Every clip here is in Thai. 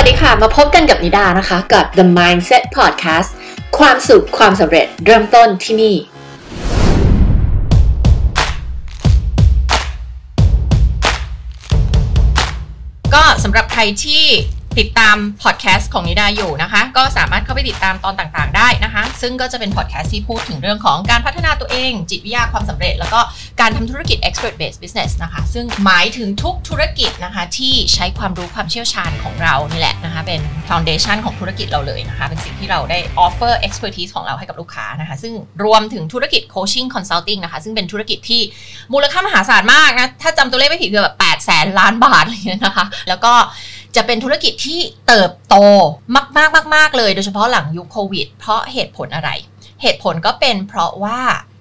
วัสดีค่ะ มาพบกันกับนิดานะคะ กับ The Mindset Podcast ความสุขความสำเร็จเริ่มต้นที่นี่ ก็สำหรับใครที่ ติดตามพอดแคสต์ของนิดาอยู่นะคะ ก็สามารถเข้าไปติดตามตอนต่างๆ ได้นะคะ ซึ่งก็จะเป็นพอดแคสต์ที่พูดถึงเรื่องของการพัฒนาตัวเอง จิตวิทยาความสำเร็จ แล้วก็การทำธุรกิจ expert based business นะคะ ซึ่งหมายถึงทุกธุรกิจนะคะที่ใช้ความรู้ความเชี่ยวชาญของเรานี่แหละนะคะ เป็น foundation ของธุรกิจเราเลยนะคะ เป็นสิ่งที่เราได้ offer expertise ของเราให้กับลูกค้านะคะ ซึ่งรวมถึงธุรกิจ coaching consulting นะคะ ซึ่งเป็นธุรกิจที่มูลค่ามหาศาลมากนะ ถ้าจำตัวเลขไม่ผิดคือแบบ8แสนล้านบาทอะไรเลยนะคะ แล้วก็ จะเป็นธุรกิจที่เติบโตมากๆมากๆเลยโดยเฉพาะหลังยุคโควิด เพราะเหตุผลอะไร เหตุผลก็เป็นเพราะว่า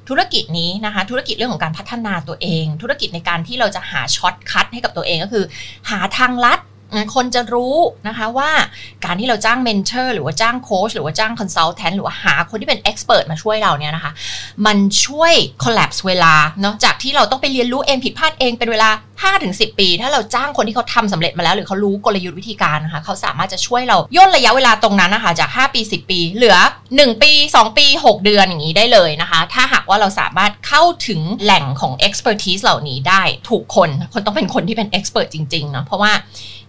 ธุรกิจนี้นะคะธุรกิจเรื่องของการพัฒนาตัวเอง ธุรกิจในการที่เราจะหาช็อตคัทให้กับตัวเองก็คือ หาทางลัดคนจะรู้นะคะว่าการที่เราจ้าง mentor หรือว่าจ้างโค้ชหรือว่าจ้าง consultant หรือว่าหาคนที่เป็น expert มาช่วยเราเนี่ยนะคะ มันช่วยคอล l ล p s e เวลาเนาะจากที่เราต้องไปเรียนรู้เองผิดพลาดเองเป็นเวลา 5-10 ปี ถ้าเราจ้างคนที่เขาทำสำเร็จมาแล้ว หรือเขารู้กลยุทธ์วิธีการนะคะเขาสามารถจะช่วยเราย่นระยะเวลาตรงนั้นนะคะจาก 5 ปี 10 ปี เหลือ 1 ปี 2 ปี 6 เดือนอย่างนี้ได้เลยนะคะ ถ้าหากว่าเราสามารถเข้าถึงแหล่งของ expertise เหล่านี้ได้ถูกคนคนต้องเป็นคนที่เป็น expert จริงๆเนาะเพราะว่า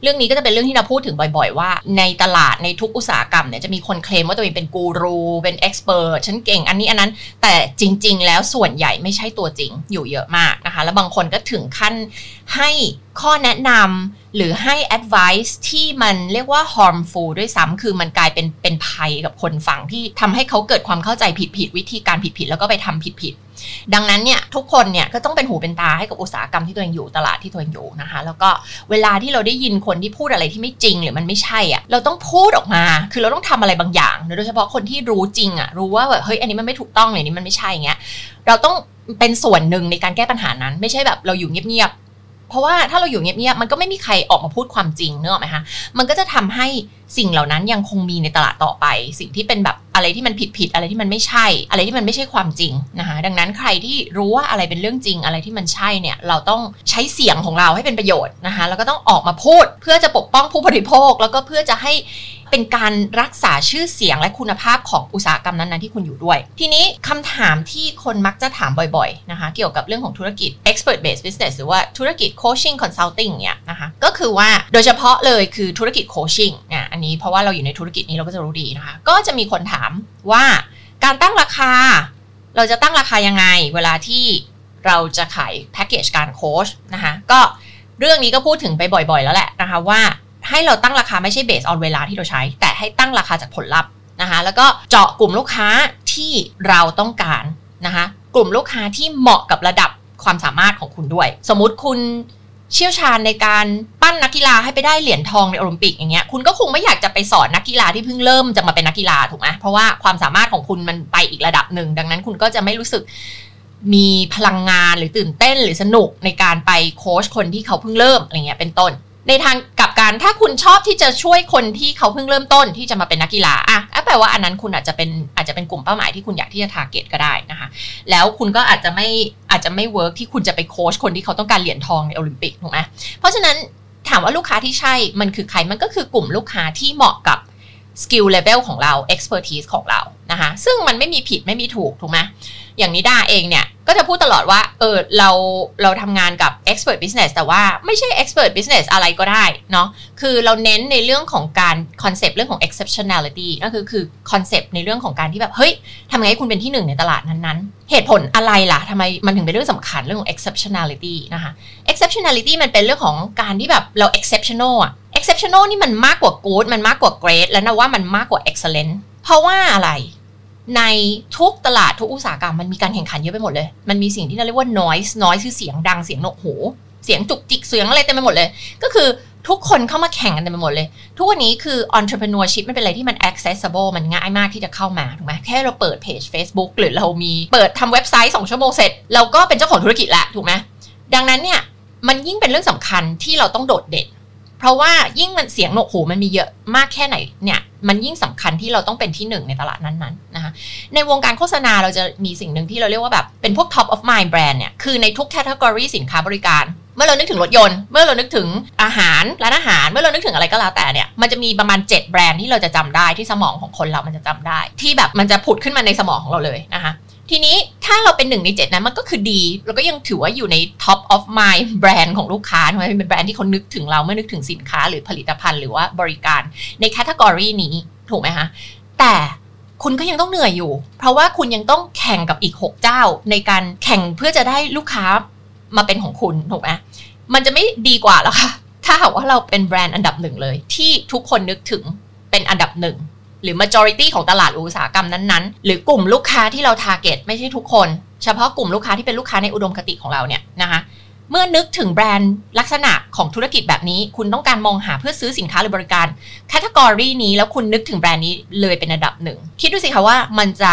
เรื่องนี้ก็จะเป็นเรื่องที่เราพูดถึงบ่อยๆ ว่า ในตลาดในทุกอุตสาหกรรมเนี่ยจะมีคนเคลมว่าตัวเองเป็นกูรูเป็นเอ็กซ์เพรสฉันเก่งอันนี้อันนั้น แต่จริง ๆ แล้วส่วนใหญ่ไม่ใช่ตัวจริงอยู่เยอะมากนะคะ แล้วบางคนก็ถึงขั้น ให้ข้อแนะนำหรือให้ advice ที่มันเรียกว่า harmful ด้วยซ้ำคือมันกลายเป็นเป็นภัยกับคนฟังที่ทำให้เขาเกิดความเข้าใจผิดๆวิธีการผิดๆแล้วก็ไปทำผิดๆดังนั้นเนี่ยทุกคนเนี่ยก็ต้องเป็นหูเป็นตาให้กับอุตสาหกรรมที่ตัวเองอยู่ตลาดที่ตัวเองอยู่นะคะ แล้วก็เวลาที่เราได้ยินคนที่พูดอะไรที่ไม่จริงหรือมันไม่ใช่อะเราต้องพูดออกมา คือเราต้องทำอะไรบางอย่าง โดยเฉพาะคนที่รู้จริงอะรู้ว่าแบบเฮ้ยอันนี้มันไม่ถูกต้องเลยนี่มันไม่ใช่เงี้ยเราต้องเป็นส่วนหนึ่งในการแก้ปัญหานั้น ไม่ใช่แบบเราอยู่เงียบ เพราะว่าถ้าเราอยู่เงียบๆมันก็ไม่มีใครออกมาพูดความจริงเนอะไหมคะมันก็จะทำให้สิ่งเหล่านั้นยังคงมีในตลาดต่อไป สิ่งที่เป็นแบบ อะไรที่มันผิดๆอะไรที่มันไม่ใช่ อะไรที่มันไม่ใช่ความจริงนะคะดังนั้นใครที่รู้ว่าอะไรเป็นเรื่องจริงอะไรที่มันใช่เนี่ยเราต้องใช้เสียงของเราให้เป็นประโยชน์นะคะแล้วก็ต้องออกมาพูดเพื่อจะปกป้องผู้บริโภค แล้วก็เพื่อจะให้เป็นการรักษาชื่อเสียงและคุณภาพของอุตสาหกรรมนั้นๆที่คุณอยู่ด้วย ทีนี้คำถามที่คนมักจะถามบ่อยๆนะคะเกี่ยวกับเรื่องของธุรกิจ expert based business หรือว่าธุรกิจ coaching consulting เนี่ยนะคะก็คือว่าโดยเฉพาะเลยคือธุรกิจ coaching เนี่ยอันนี้เพราะว่าเราอยู่ในธุรกิจนี้เราก็จะรู้ดีนะคะก็จะมีคนถามว่าการตั้งราคา เราจะตั้งราคายังไง เวลาที่เราจะขายแพ็กเกจการโค้ชนะคะก็เรื่องนี้ก็พูดถึงไปบ่อยๆ แล้วแหละนะคะว่าให้เราตั้งราคาไม่ใช่ based on เวลาที่เราใช้ แต่ให้ตั้งราคาจากผลลัพธ์นะคะแล้วก็เจาะกลุ่มลูกค้าที่เราต้องการนะคะกลุ่มลูกค้าที่เหมาะกับระดับความสามารถของคุณด้วย สมมุติคุณเชี่ยวชาญในการ ปั้นนักกีฬาให้ไปได้เหรียญทองในโอลิมปิกอย่างเงี้ยคุณก็คงไม่อยากจะไปสอนนักกีฬาที่เพิ่งเริ่มจะมาเป็นนักกีฬาถูกไหมเพราะว่าความสามารถของคุณมันไปอีกระดับหนึ่ง ดังนั้นคุณก็จะไม่รู้สึกมีพลังงานหรือตื่นเต้นหรือสนุกในการไปโค้ชคนที่เขาเพิ่งเริ่มอะไรเงี้ยเป็นต้น ในทางกับการถ้าคุณชอบที่จะช่วยคนที่เขาเพิ่งเริ่มต้นที่จะมาเป็นนักกีฬาอะแปลว่าอันนั้นคุณอาจจะเป็นอาจจะเป็นกลุ่มเป้าหมายที่คุณอยากที่จะ target ก็ได้นะคะ แล้วคุณก็อาจจะไม่อาจจะไม่ work ที่คุณจะไปโค้ชคนที่เขาต้องการเหรียญทองในโอลิมปิกถูกไหมเพราะฉะนั้น ถามว่าลูกค้าที่ใช่มันคือใครมันก็คือกลุ่มลูกค้าที่เหมาะกับ skill level ของเรา expertise ของเรานะคะซึ่งมันไม่มีผิดไม่มีถูกถูกไหม อย่างนิดาเองเนี่ย ก็จะพูดตลอดว่า เออ เรา เราทำงานกับ expert business แต่ว่าไม่ใช่ expert business อะไรก็ได้เนาะ คือเราเน้นในเรื่องของการคอนเซปต์เรื่องของ exceptionality ก็คือ คือคอนเซปต์ในเรื่องของการที่แบบ เฮ้ยทำไงให้คุณเป็นที่หนึ่งในตลาดนั้นๆ เหตุผลอะไรล่ะทำไมมันถึงเป็นเรื่องสำคัญเรื่องของ exceptionality นะคะ exceptionality มันเป็นเรื่องของการที่แบบเรา exceptional อะ exceptional นี่มันมากกว่า good มันมากกว่า great แล้วนะว่ามันมากกว่า excellent เพราะว่าอะไร ในทุกตลาดทุกอุตสาหกรรมมันมีการแข่งขันเยอะไปหมดเลย มันมีสิ่งที่เราเรียกว่า noise noise คือเสียงดังเสียงโนโหเสียงจุกจิกเสียงอะไรเต็มไปหมดเลย ก็คือทุกคนเข้ามาแข่งกันเต็มไปหมดเลย ทุกวันนี้คือ entrepreneurship มันเป็นอะไรที่มัน accessible มันง่ายมากที่จะเข้ามาถูกไหมแค่เราเปิดเพจ Facebook หรือเรามีเปิดทำเว็บไซต์ 2 ชั่วโมงเสร็จ เราก็เป็นเจ้าของธุรกิจละถูกไหมดังนั้นเนี่ยมันยิ่งเป็นเรื่องสำคัญที่เราต้องโดดเด่น เพราะว่ายิ่งมันเสียงโหนกหูมันมีเยอะมากแค่ไหนเนี่ยมันยิ่งสำคัญที่เราต้องเป็นที่หนึ่งในตลาดนั้นๆนะคะในวงการโฆษณาเราจะมีสิ่งหนึ่งที่เราเรียกว่าแบบเป็นพวก top of mind brand เนี่ยคือในทุกแคตตากรีสินค้าบริการ เมื่อเรานึกถึงรถยนต์ เมื่อเรานึกถึงอาหารร้านอาหาร เมื่อเรานึกถึงอะไรก็แล้วแต่เนี่ยมันจะมีประมาณ 7 แบรนด์ที่เราจะจำได้ที่สมองของคนเรามันจะจำได้ ที่แบบมันจะผุดขึ้นมาในสมองของเราเลยนะคะ ทีนี้ถ้าเราเป็นหนึ่งในเจ็ดนั้นมันก็คือดีเราก็ยังถือว่าอยู่ใน top of mind แบรนด์ของลูกค้าถูกไหมเป็นแบรนด์ที่เขานึกถึงเราเมื่อนึกถึงสินค้าหรือผลิตภัณฑ์หรือว่าบริการใน category นี้ถูกไหมคะแต่คุณก็ยังต้องเหนื่อยอยู่ เพราะว่าคุณยังต้องแข่งกับอีก 6 เจ้า ในการแข่งเพื่อจะได้ลูกค้ามาเป็นของคุณถูกไหมมันจะไม่ดีกว่าหรอคะถ้าหากว่าเราเป็นแบรนด์อันดับหนึ่งเลย ที่ทุกคนนึกถึงเป็นอันดับหนึ่ง หรือ majority ของตลาดอุตสาหกรรมนั้นๆ หรือกลุ่มลูกค้าที่เรา target ไม่ใช่ทุกคน เฉพาะกลุ่มลูกค้าที่เป็นลูกค้าในอุดมคติของเราเนี่ยนะคะเมื่อนึกถึงแบรนด์ลักษณะของธุรกิจแบบนี้ คุณต้องการมองหาเพื่อซื้อสินค้าหรือบริการแคตตากรีนี้แล้วคุณนึกถึงแบรนด์นี้เลยเป็นอันดับหนึ่งคิดดูสิคะว่ามันจะ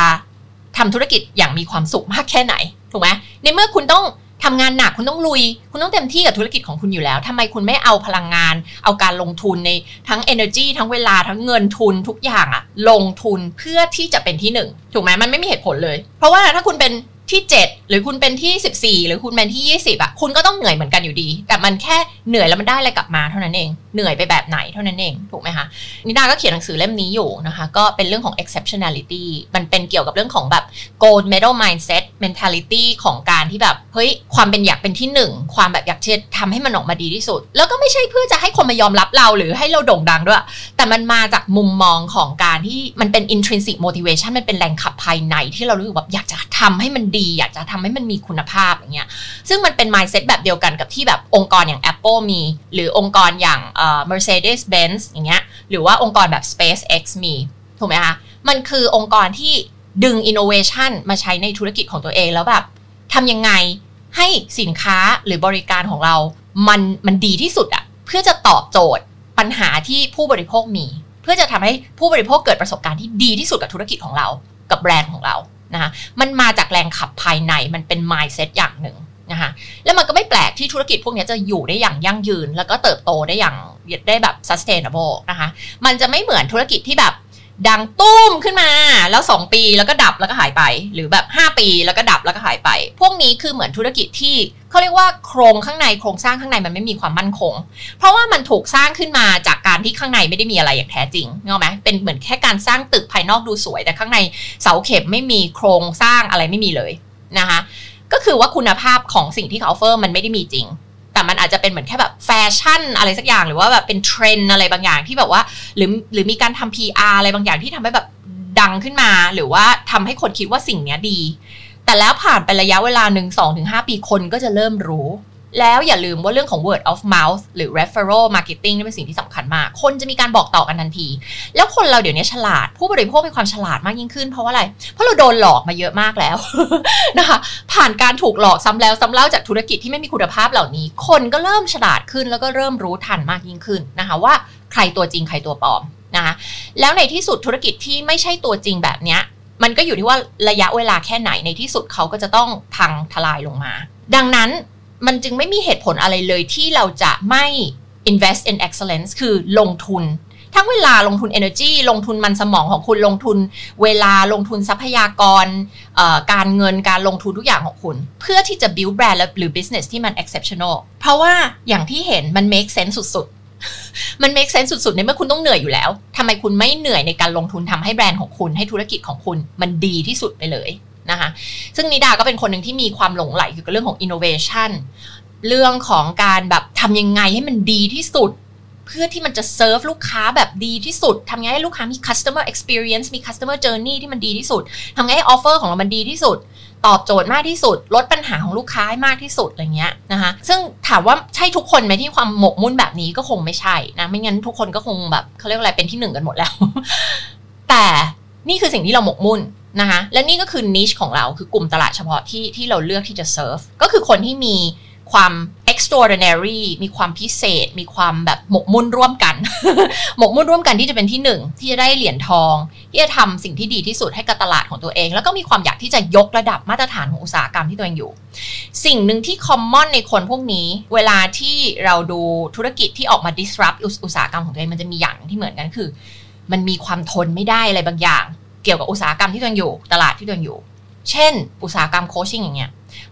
ทำธุรกิจอย่างมีความสุขมากแค่ไหนถูกไหมในเมื่อคุณต้อง ทำงานหนักคุณต้องลุย คุณต้องเต็มที่กับธุรกิจของคุณอยู่แล้วทำไมคุณไม่เอาพลังงาน เอาการลงทุนในทั้ง energy ทั้งเวลาทั้งเงินทุนทุกอย่างอะลงทุนเพื่อที่จะเป็นที่หนึ่งถูกไหมมันไม่มีเหตุผลเลย เพราะว่าถ้าคุณเป็น ที่ 7 หรือคุณเป็นที่ 14 หรือคุณเป็นที่ 20อะคุณก็ต้องเหนื่อยเหมือนกันอยู่ดี แต่มันแค่เหนื่อยแล้วมันได้อะไรกลับมาเท่านั้นเอง เหนื่อยไปแบบไหนเท่านั้นเอง ถูกไหมคะนิดาก็เขียนหนังสือเล่มนี้อยู่นะคะ ก็เป็นเรื่องของ exceptionality มันเป็นเกี่ยวกับเรื่องของแบบ gold medal mindset mentality ของการที่แบบเฮ้ยความเป็นอยากเป็นที่หนึ่งความแบบอยากจะทำให้มันออกมาดีที่สุด แล้วก็ไม่ใช่เพื่อจะให้คนมายอมรับเราหรือให้เราโด่งดังด้วย แต่มันมาจากมุมมองของการที่มันเป็น intrinsic motivation มันเป็นแรงขับภายในที่เรารู้สึกแบบอยากจะทำให้มันดี อยากจะทำให้มันมีคุณภาพอย่างเงี้ยซึ่งมันเป็น mindset แบบเดียวกันกับที่แบบองค์กรอย่าง Apple มี หรือองค์กรอย่าง Mercedes Benz อย่างเงี้ยหรือว่าองค์กรแบบ SpaceX มีถูกไหมคะมันคือองค์กรที่ดึง innovation มาใช้ในธุรกิจของตัวเองแล้วแบบทำยังไงให้สินค้าหรือบริการของเรา มันมันดีที่สุดอะเพื่อจะตอบโจทย์ปัญหาที่ผู้บริโภคมี เพื่อจะทำให้ผู้บริโภคเกิดประสบการณ์ที่ดีที่สุดกับธุรกิจของเรา กับแบรนด์ของเรา นะคะมันมาจากแรงขับภายในมันเป็น mindset อย่างหนึ่งนะคะแล้วมันก็ไม่แปลกที่ธุรกิจพวกนี้จะอยู่ได้อย่างยั่งยืน แล้วก็เติบโตได้อย่างได้แบบ sustainable นะคะมันจะไม่เหมือนธุรกิจที่แบบดังตุ้มขึ้นมาแล้ว 2 ปีแล้วก็ดับแล้วก็หายไป หรือแบบ 5 ปีแล้วก็ดับแล้วก็หายไป พวกนี้คือเหมือนธุรกิจที่ เขาเรียกว่าโครงข้างในโครงสร้างข้างในมันไม่มีความมั่นคง เพราะว่ามันถูกสร้างขึ้นมาจากการที่ข้างในไม่ได้มีอะไรอย่างแท้จริงเนอไหมเป็นเหมือนแค่การสร้างตึกภายนอกดูสวย แต่ข้างในเสาเข็มไม่มีโครงสร้างอะไรไม่มีเลยนะคะก็คือว่าคุณภาพของสิ่งที่เขา offer มันไม่ได้มีจริง แต่มันอาจจะเป็นเหมือนแค่แบบแฟชั่นอะไรสักอย่างหรือว่าแบบเป็นเทรนด์อะไรบางอย่างที่แบบว่า หรือหรือมีการทำ PR อะไรบางอย่างที่ทำให้แบบดังขึ้นมา หรือว่าทำให้คนคิดว่าสิ่งนี้ดี แต่แล้วผ่านไประยะเวลาหนึ่งสองถึงห้าปีคนก็จะเริ่มรู้ แล้วอย่าลืมว่าเรื่องของ word of mouth หรือ referral marketing นี่เป็นสิ่งที่สำคัญมาก คนจะมีการบอกต่อกันทันที แล้วคนเราเดี๋ยวนี้ฉลาด ผู้บริโภคมีความฉลาดมากยิ่งขึ้น เพราะว่าอะไร เพราะเราโดนหลอกมาเยอะมากแล้วนะคะ ผ่านการถูกหลอกซ้ำแล้วซ้ำเล่าจากธุรกิจที่ไม่มีคุณภาพเหล่านี้ คนก็เริ่มฉลาดขึ้นแล้วก็เริ่มรู้ทันมากยิ่งขึ้นนะคะว่าใครตัวจริงใครตัวปลอมนะคะแล้วในที่สุดธุรกิจที่ไม่ใช่ตัวจริงแบบนี้ มันก็อยู่ที่ว่าระยะเวลาแค่ไหนในที่สุดเขาก็จะต้องพังทลายลงมา ดังนั้นมันจึงไม่มีเหตุผลอะไรเลยที่เราจะไม่ invest in excellence คือลงทุน ทั้งเวลาลงทุน energy ลงทุนมันสมองของคุณลงทุน เวลาลงทุนทรัพยากร การเงินการลงทุนทุกอย่างของคุณ เพื่อที่จะ build brand หรือ business ที่มัน exceptional เพราะว่าอย่างที่เห็นมัน make sense สุดๆ มัน make sense สุดๆในเมื่อคุณต้องเหนื่อยอยู่แล้วทำไมคุณไม่เหนื่อยในการลงทุนทำให้แบรนด์ของคุณให้ธุรกิจของคุณมันดีที่สุดไปเลยนะคะซึ่งนิดาก็เป็นคนหนึ่งที่มีความหลงใหลเกี่ยวกับเรื่องของ innovation เรื่องของการแบบทำยังไงให้มันดีที่สุด เพื่อที่มันจะเซิร์ฟลูกค้าแบบดีที่สุดทำยังไงให้ลูกค้ามี customer experience มี customer journey ที่มันดีที่สุดทำไงให้ offer ของเรามันดีที่สุดตอบโจทย์มากที่สุด ลดปัญหาของลูกค้าให้มากที่สุดอะไรเงี้ยนะคะซึ่งถามว่าใช่ทุกคนไหมที่ความหมกมุ่นแบบนี้ก็คงไม่ใช่นะไม่งั้นทุกคนก็คงแบบเขาเรียกอะไรเป็นที่หนึ่งกันหมดแล้ว แต่นี่คือสิ่งที่เราหมกมุ่นนะคะและนี่ก็คือนิชของเราคือกลุ่มตลาดเฉพาะที่ที่เราเลือกที่จะเซิร์ฟก็คือคนที่มีความ extraordinary มีความพิเศษ มีความแบบหมกมุ่นร่วมกัน หมกมุ่นร่วมกันที่จะเป็นที่หนึ่งที่จะได้เหรียญทอง ที่จะทำสิ่งที่ดีที่สุดให้กับตลาดของตัวเอง แล้วก็มีความอยากที่จะยกระดับมาตรฐานของอุตสาหกรรมที่ตัวเองอยู่ สิ่งหนึ่งที่ common ในคนพวกนี้ เวลาที่เราดูธุรกิจที่ออกมา disrupt อุตสาหกรรมของตัวเองมันจะมีอย่างที่เหมือนกันคือ มันมีความทนไม่ได้อะไรบางอย่าง เกี่ยวกับอุตสาหกรรมที่ตัวเองอยู่ ตลาดที่ตัวเองอยู่ เช่น อุตสาหกรรมโคชชิ่งอย่างเงี้ย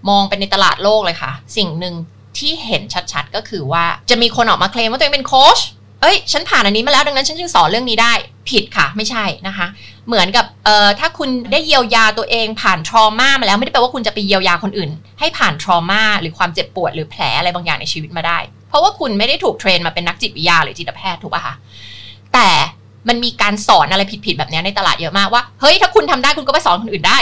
มองไปในตลาดโลกเลยค่ะ สิ่งหนึ่ง ที่เห็นชัดๆ ก็คือว่าจะมีคนออกมาเคลมว่าตัวเองเป็นโค้ชเอ้ย ฉันผ่านอันนี้มาแล้วดังนั้นฉันจึงสอนเรื่องนี้ได้ ผิดค่ะ ไม่ใช่นะคะ เหมือนกับเอ่อถ้าคุณได้เยียวยาตัวเองผ่านทรมามาแล้วไม่ได้แปลว่าคุณจะไปเยียวยาคนอื่น ให้ผ่านทรมาหรือความเจ็บปวดหรือแผลอะไรบางอย่างในชีวิตมาได้ เพราะว่าคุณไม่ได้ถูกเทรนมาเป็นนักจิตวิทยาหรือจิตแพทย์ถูกป่ะคะแต่มันมีการสอนอะไรผิดๆแบบนี้ในตลาดเยอะมากว่าเฮ้ยถ้าคุณทำได้คุณก็ไปสอนคนอื่นได้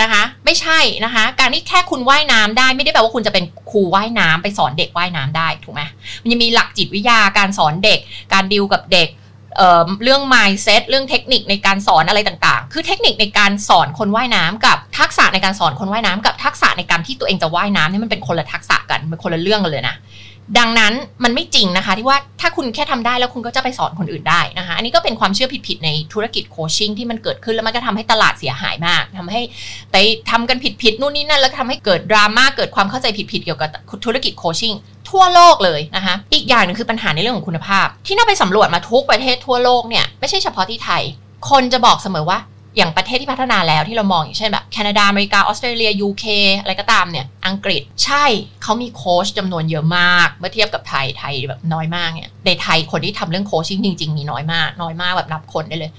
นะคะ ไม่ใช่นะคะ การที่แค่คุณว่ายน้ำได้ไม่ได้แปลว่าคุณจะเป็นครูว่ายน้ำไปสอนเด็กว่ายน้ำได้ถูกไหมมันยังมีหลักจิตวิทยาการสอนเด็ก การดิวกับเด็กเเรื่อง mindset เรื่องเทคนิคในการสอนอะไรต่างๆ คือเทคนิคในการสอนคนว่ายน้ำกับทักษะในการสอนคนว่ายน้ำกับทักษะในการที่ตัวเองจะว่ายน้ำนี่มันเป็นคนละทักษะกันเป็นคนละเรื่องกันเลยนะ ดังนั้นมันไม่จริงนะคะ ที่ว่าถ้าคุณแค่ทำได้แล้วคุณก็จะไปสอนคนอื่นได้นะคะ อันนี้ก็เป็นความเชื่อผิดๆในธุรกิจโคชชิ่งที่มันเกิดขึ้นแล้วมันก็ทำให้ตลาดเสียหายมากทำให้ไปทำกันผิดๆนู่นนี่นั่นแล้วทำให้เกิดดราม่าเกิดความเข้าใจผิดๆเกี่ยวกับธุรกิจโคชชิ่งทั่วโลกเลยนะคะ อีกอย่างนึงคือปัญหาในเรื่องของคุณภาพ ที่น่าไปสำรวจมาทุกประเทศทั่วโลกเนี่ยไม่ใช่เฉพาะที่ไทย คนจะบอกเสมอว่า อย่างประเทศที่พัฒนาแล้วที่เรามองอย่างเช่นแบบแคนาดา อเมริกา ออสเตรเลีย ยูเค อะไรก็ตามเนี่ย อังกฤษใช่เขามีโค้ชจำนวนเยอะมาก เมื่อเทียบกับไทยไทยแบบน้อยมากเนี่ยในไทยคนที่ทำเรื่องโคชชิ่งจริง ๆ มีน้อยมาก น้อยมากแบบนับคนได้เลย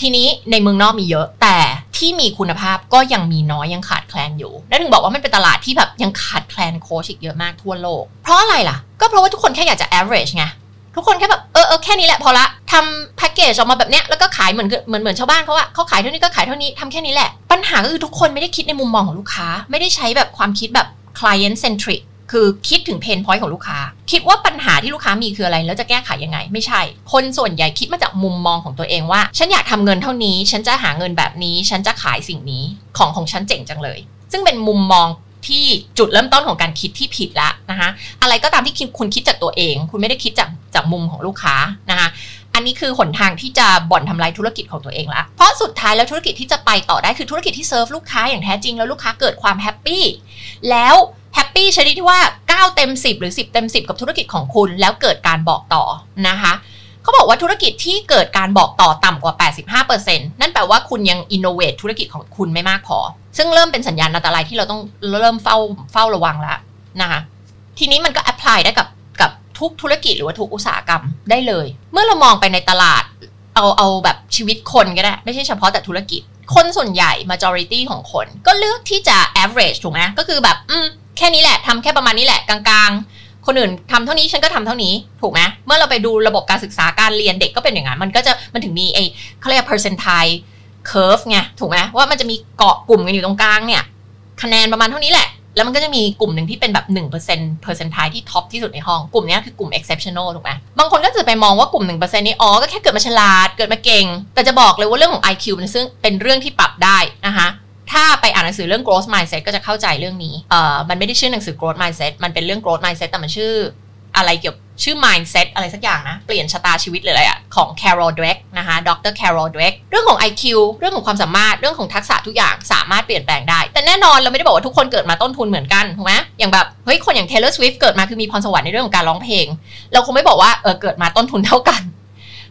ทีนี้ในเมืองนอกมีเยอะ แต่ที่มีคุณภาพก็ยังมีน้อยยังขาดแคลนอยู่นั่นถึงบอกว่ามันเป็นตลาดที่แบบยังขาดแคลนโค้ชอีกเยอะมากทั่วโลก เพราะอะไรล่ะ ก็เพราะว่าทุกคนแค่อยากจะ average ไง ทุกคนแค่แบบเออเออแค่นี้แหละพอละทำแพ็กเกจออกมาแบบเนี้ยแล้วก็ขายเหมือนเหมือนเหมือนชาวบ้านเขาอะเขาขายเท่านี้ก็ขายเท่านี้ทำแค่นี้แหละ ปัญหาก็คือทุกคนไม่ได้คิดในมุมมองของลูกค้า ไม่ได้ใช้แบบความคิดแบบ client centric คือคิดถึงเพนพอยต์ของลูกค้า คิดว่าปัญหาที่ลูกค้ามีคืออะไร แล้วจะแก้ไขยังไง ไม่ใช่ คนส่วนใหญ่คิดมาจากมุมมองของตัวเองว่า ฉันอยากทำเงินเท่านี้ ฉันจะหาเงินแบบนี้ ฉันจะขายสิ่งนี้ของของฉันเจ๋งจังเลย ซึ่งเป็นมุมมอง ที่จุดเริ่มต้นของการคิดที่ผิดละนะคะอะไรก็ตามที่คุณคิดจากตัวเอง คุณไม่ได้คิดจากจากมุมของลูกค้านะคะอันนี้คือหนทางที่จะบ่อนทำลายธุรกิจของตัวเองละเพราะสุดท้ายแล้วธุรกิจที่จะไปต่อได้คือธุรกิจที่เซิร์ฟลูกค้าอย่างแท้จริงแล้วลูกค้าเกิดความ happy แล้ว happy ชนิดที่ว่า 9 เต็ม 10 หรือ 10 เต็ม 10 กับธุรกิจของคุณแล้วเกิดการบอกต่อนะคะเขาบอกว่าธุรกิจที่เกิดการบอกต่อต่ำกว่า 85%นั่นแปลว่าคุณยังอินโนเวทธุรกิจของคุณไม่มากพอ ซึ่งเริ่มเป็นสัญญาณอันตรายที่เราต้องเริ่มเฝ้าเฝ้าระวังแล้วนะคะทีนี้มันก็แอพพลายได้กับกับทุกธุรกิจหรือว่าทุกอุตสาหกรรมได้เลย เมื่อเรามองไปในตลาดเอาเอาแบบชีวิตคนก็ได้ ไม่ใช่เฉพาะแต่ธุรกิจ คนส่วนใหญ่ majority ของคน ก็เลือกที่จะ average ถูกไหมก็คือแบบอืมแค่นี้แหละทำแค่ประมาณนี้แหละกลางๆ คนอื่นทำเท่านี้ฉันก็ทำเท่านี้ถูกไหมเมื่อเราไปดูระบบการศึกษาการเรียนเด็กก็เป็นอย่างนั้นมันก็จะมันถึงมีไอ้เขาเรียก percentile curve ไงถูกไหมว่ามันจะมีเกาะกลุ่มกันอยู่ตรงกลางเนี่ย คะแนนประมาณเท่านี้แหละ แล้วมันก็จะมีกลุ่มหนึ่งที่เป็นแบบ1% percentile ที่ท็อปที่สุดในห้องกลุ่มนี้คือกลุ่ม exceptional ถูกไหมบางคนก็จะไปมองว่ากลุ่ม1%นี้อ๋อก็แค่เกิดมาฉลาดเกิดมาเก่ง แต่จะบอกเลยว่าเรื่องของ IQ มันซึ่งเป็นเรื่องที่ปรับได้นะคะถ้าไปอ่านหนังสือเรื่อง growth mindset ก็จะเข้าใจเรื่องนี้เอ่อมันไม่ได้ชื่อหนังสือ growth mindset มันเป็นเรื่อง growth mindset แต่มันชื่ออะไรเกี่ยว ชื่อ mindset อะไรสักอย่างนะ เปลี่ยนชะตาชีวิตเลยอะของ Carol Dweck นะคะ ดร Carol Dweck เรื่องของ IQ เรื่องของความสามารถ เรื่องของทักษะทุกอย่างสามารถเปลี่ยนแปลงได้ แต่แน่นอนเราไม่ได้บอกว่าทุกคนเกิดมาต้นทุนเหมือนกัน ถูกไหมอย่างแบบ เฮ้ย คนอย่าง Taylor Swift เกิดมาคือมีพรสวรรค์ในเรื่องของการร้องเพลง เราคงไม่บอกว่า เออ เกิดมาต้นทุนเท่ากัน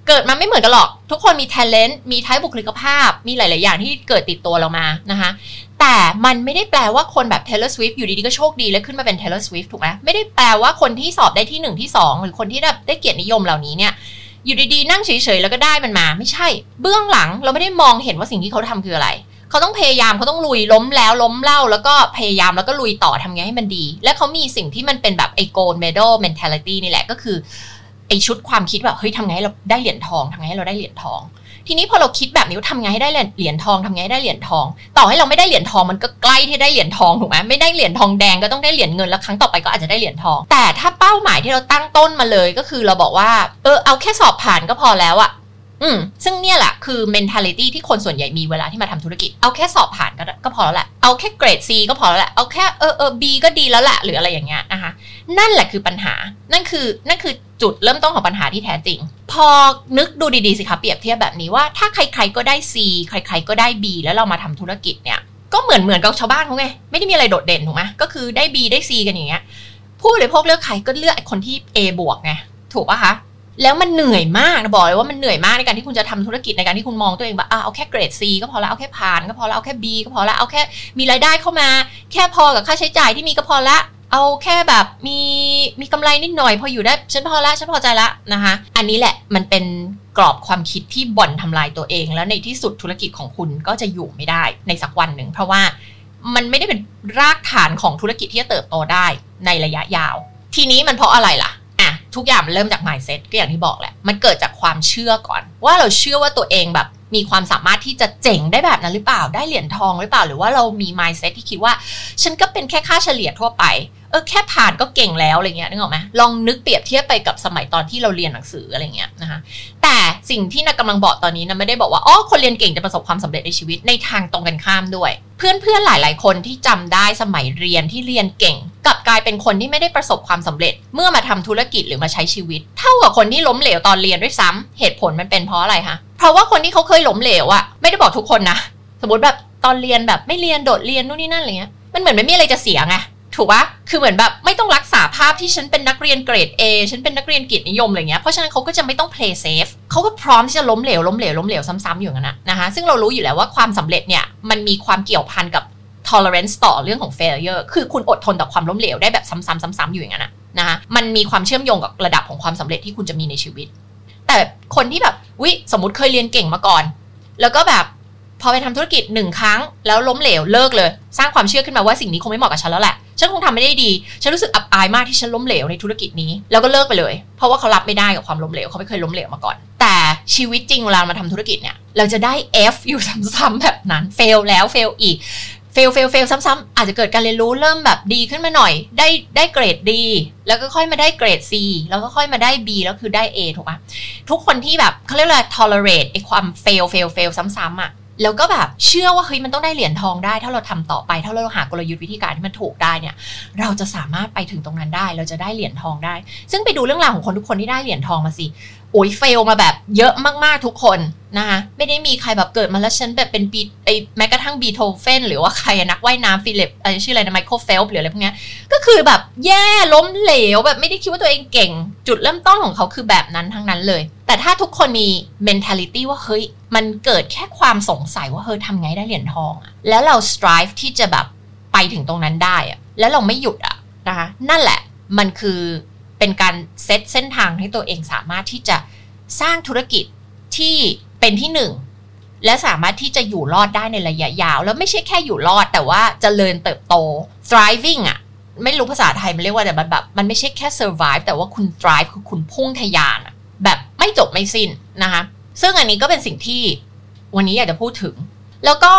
เกิดมาไม่เหมือนกันหรอก ทุกคนมี talent มี type บุคลิกภาพ มีหลาย ๆ อย่างที่เกิดติดตัวเรามา นะคะ แต่มันไม่ได้แปลว่าคนแบบ Taylor Swift อยู่ดีๆก็โชคดีแล้วขึ้นมาเป็น Taylor Swift ถูกไหมไม่ได้แปลว่าคนที่สอบได้ที่1ที่2 หรือคนที่ได้ได้เกียรตินิยมเหล่านี้เนี่ยอยู่ดีๆนั่งเฉยๆแล้วก็ได้มันมา ไม่ใช่ เบื้องหลังเราไม่ได้มองเห็นว่าสิ่งที่เขาทำคืออะไร เขาต้องพยายามเขาต้องลุยล้มแล้วล้มเล่า แล้วก็พยายามแล้วก็ลุยต่อทำไงให้มันดี และเขามีสิ่งที่มันเป็นแบบไอ้ gold medal mentality นี่แหละก็คือไอชุดความคิดแบบเฮ้ยทำไงให้เราได้เหรียญทองทำไงให้เราได้เหรียญทอง ทีนี้พอเราคิดแบบนี้ทำไงให้ได้เหรียญทองทำไงให้ได้เหรียญทอง ต่อให้เราไม่ได้เหรียญทองมันก็ใกล้ที่ได้เหรียญทองถูกไหมไม่ได้เหรียญทองแดงก็ต้องได้เหรียญเงินแล้วครั้งต่อไปก็อาจจะได้เหรียญทอง แต่ถ้าเป้าหมายที่เราตั้งต้นมาเลยก็คือเราบอกว่าเออเอาแค่สอบผ่านก็พอแล้วอะ อืมซึ่งเนี่ยแหละคือ mentality ที่คนส่วนใหญ่มีเวลาที่มาทำธุรกิจ เอาแค่สอบผ่านก็ก็พอแล้วแหละ เอาแค่เกรด C ก็พอแล้วแหละ เอาแค่เออเออ B ก็ดีแล้วแหละหรืออะไรอย่างเงี้ยนะคะ นั่นแหละคือปัญหา นั่นคือนั่นคือจุดเริ่มต้นของปัญหาที่แท้จริง พอนึกดูดีๆสิคะเปรียบเทียบแบบนี้ว่าถ้าใคร ๆก็ได้ C ใคร ๆ ก็ได้ B แล้วเรามาทำธุรกิจเนี่ยก็เหมือนเหมือนกับชาวบ้านเขาไงไม่ได้มีอะไรโดดเด่นถูกไหมก็คือได้ B ได้ C กันอย่างเงี้ยผู้บริโภคเลือกใครก็เลือกไอคนที่ A บวกไงถูกปะคะ แล้วมันเหนื่อยมากนะบอกเลยว่ามันเหนื่อยมากในการที่คุณจะทำธุรกิจในการที่คุณมองตัวเองแบบเอาแค่เกรด C ก็พอแล้วเอาแค่ผ่านก็พอแล้วเอาแค่ B ก็พอแล้วเอาแค่มีรายได้เข้ามา แค่พอกับค่าใช้จ่ายที่มีก็พอละเอาแค่แบบมีมีกำไรนิดหน่อยพออยู่ได้ฉันพอละฉันพอใจละนะคะ อันนี้แหละมันเป็นกรอบความคิดที่บ่อนทำลายตัวเอง แล้วในที่สุดธุรกิจของคุณก็จะอยู่ไม่ได้ในสักวันหนึ่ง เพราะว่ามันไม่ได้เป็นรากฐานของธุรกิจที่จะเติบโตได้ในระยะยาว ทีนี้มันเพราะอะไรล่ะ ทุกอย่างมันเริ่มจาก mindset ก็อย่างที่บอกแหละ มันเกิดจากความเชื่อก่อน ว่าเราเชื่อว่าตัวเองแบบมีความสามารถที่จะเจ๋งได้แบบนั้นหรือเปล่า ได้เหรียญทองหรือเปล่า หรือว่าเรามี mindset ที่คิดว่า ฉันก็เป็นแค่ค่าเฉลี่ยทั่วไป ออแค่ผ่านก็เก่งแล้วอะไรเงี้ยนึกออกไหมลองนึกเปรียบเทียบไปกับสมัยตอนที่เราเรียนหนังสืออะไรเงี้ยนะคะแต่สิ่งที่นักกำลังบอกตอนนี้นะไม่ได้บอกว่าอ๋อคนเรียนเก่งจะประสบความสำเร็จในชีวิตในทางตรงกันข้ามด้วย เพื่อนๆหลาย ๆ คนที่จำได้สมัยเรียนที่เรียนเก่งกลับกลายเป็นคนที่ไม่ได้ประสบความสำเร็จ เมื่อมาทำธุรกิจหรือมาใช้ชีวิต เท่ากับคนที่ล้มเหลวตอนเรียนด้วยซ้ำเหตุผลมันเป็นเพราะอะไรคะเพราะว่าคนที่เขาเคยล้มเหลวอะไม่ได้บอกทุกคนนะสมมติแบบตอนเรียนแบบไม่เรียนโดดเรียนนู่นนี่นั่นอะไรเงี้ยมันเหมือนไม่มีอะไรจะเสียไง ถูกปะคือเหมือนแบบไม่ต้องรักษาภาพที่ฉันเป็นนักเรียนเกรด A ฉันเป็นนักเรียนเกียรตินิยมอะไรเงี้ย เพราะฉะนั้นเขาก็จะไม่ต้อง play safe เขาก็พร้อมที่จะล้มเหลวล้มเหลวล้มเหลวซ้ำๆอยู่งั้นนะนะคะซึ่งเรารู้อยู่แล้วว่าความสำเร็จเนี่ยมันมีความเกี่ยวพันกับ tolerance ต่อเรื่องของ failure คือคุณอดทนต่อความล้มเหลวได้แบบซ้ำๆๆๆอยู่อย่างนั้นนะนะคะมันมีความเชื่อมโยงกับระดับของความสำเร็จที่คุณจะมีในชีวิต แต่คนที่แบบวิสมมติเคยเรียนเก่งมาก่อน แล้วก็แบบพอไปทำธุรกิจหนึ่งครั้ง แล้วล้มเหลวเลิกเลย สร้างความเชื่อขึ้นมาว่าสิ่งนี้คงไม่เหมาะกับฉันแล้วแหละ ฉันคงทำไม่ได้ดี ฉันรู้สึกอับอายมากที่ฉันล้มเหลวในธุรกิจนี้ แล้วก็เลิกไปเลย เพราะว่าเขารับไม่ได้กับความล้มเหลว เขาไม่เคยล้มเหลวมาก่อน แต่ชีวิตจริงเวลามาทำธุรกิจเนี่ย เราจะได้ F อยู่ซ้ำๆแบบนั้น fail แล้ว fail อีก fail fail fail ซ้ำๆอาจจะเกิดการเรียนรู้เริ่มแบบดีขึ้นมาหน่อย ได้ได้เกรดดี แล้วก็ค่อยมาได้เกรด C แล้วก็ค่อยมาได้ B แล้วคือได้ A ถูกปะทุกคนที่แบบเขาเรียกว่า tolerate ไอ้ความ fail fail fail ซ้ำๆอะ แล้วก็แบบเชื่อว่าเฮ้ยมันต้องได้เหรียญทองได้ ถ้าเราทำต่อไป ถ้าเราหากลยุทธ์วิธีการที่มันถูกได้เนี่ย เราจะสามารถไปถึงตรงนั้นได้ เราจะได้เหรียญทองได้ ซึ่งไปดูเรื่องราวของคนทุกคนที่ได้เหรียญทองมาสิ โอ้ย fail มาแบบเยอะมากๆทุกคนนะคะไม่ได้มีใครแบบเกิดมาแล้วฉันแบบเป็นบีไอแม้กระทั่ง Beethoven หรือว่าใครนักว่ายน้ำฟิลิปอะไรชื่ออะไรนะ Michael Phelps หรืออะไรพวกนี้ก็คือแบบแย่ล้มเหลวแบบไม่ได้คิดว่าตัวเองเก่ง จุดเริ่มต้นของเขาคือแบบนั้นทั้งนั้นเลย แต่ถ้าทุกคนมี mentality ว่าเฮ้ย มันเกิดแค่ความสงสัยว่าเฮ้ยทำไงได้เหรียญทองอะแล้วเรา strive ที่จะแบบไปถึงตรงนั้นได้อะแล้วเราไม่หยุดอะนะคะนั่นแหละมันคือ เป็นการเซตเส้นทางให้ตัวเองสามารถที่จะสร้างธุรกิจที่เป็นที่หนึ่งและสามารถที่จะอยู่รอดได้ในระยะยาว แล้วไม่ใช่แค่อยู่รอดแต่ว่าจเจริญเติบโต thriving อะไม่รู้ภาษาไทยมันเรียกว่าแต่มันแบบมันไม่ใช่แค่ survive แต่ว่าคุณ thrive คือคุณพุ่งทะยานแบบไม่จบไม่สิ้นนะคะซึ่งอันนี้ก็เป็นสิ่งที่วันนี้อยากจะพูดถึง แล้วก็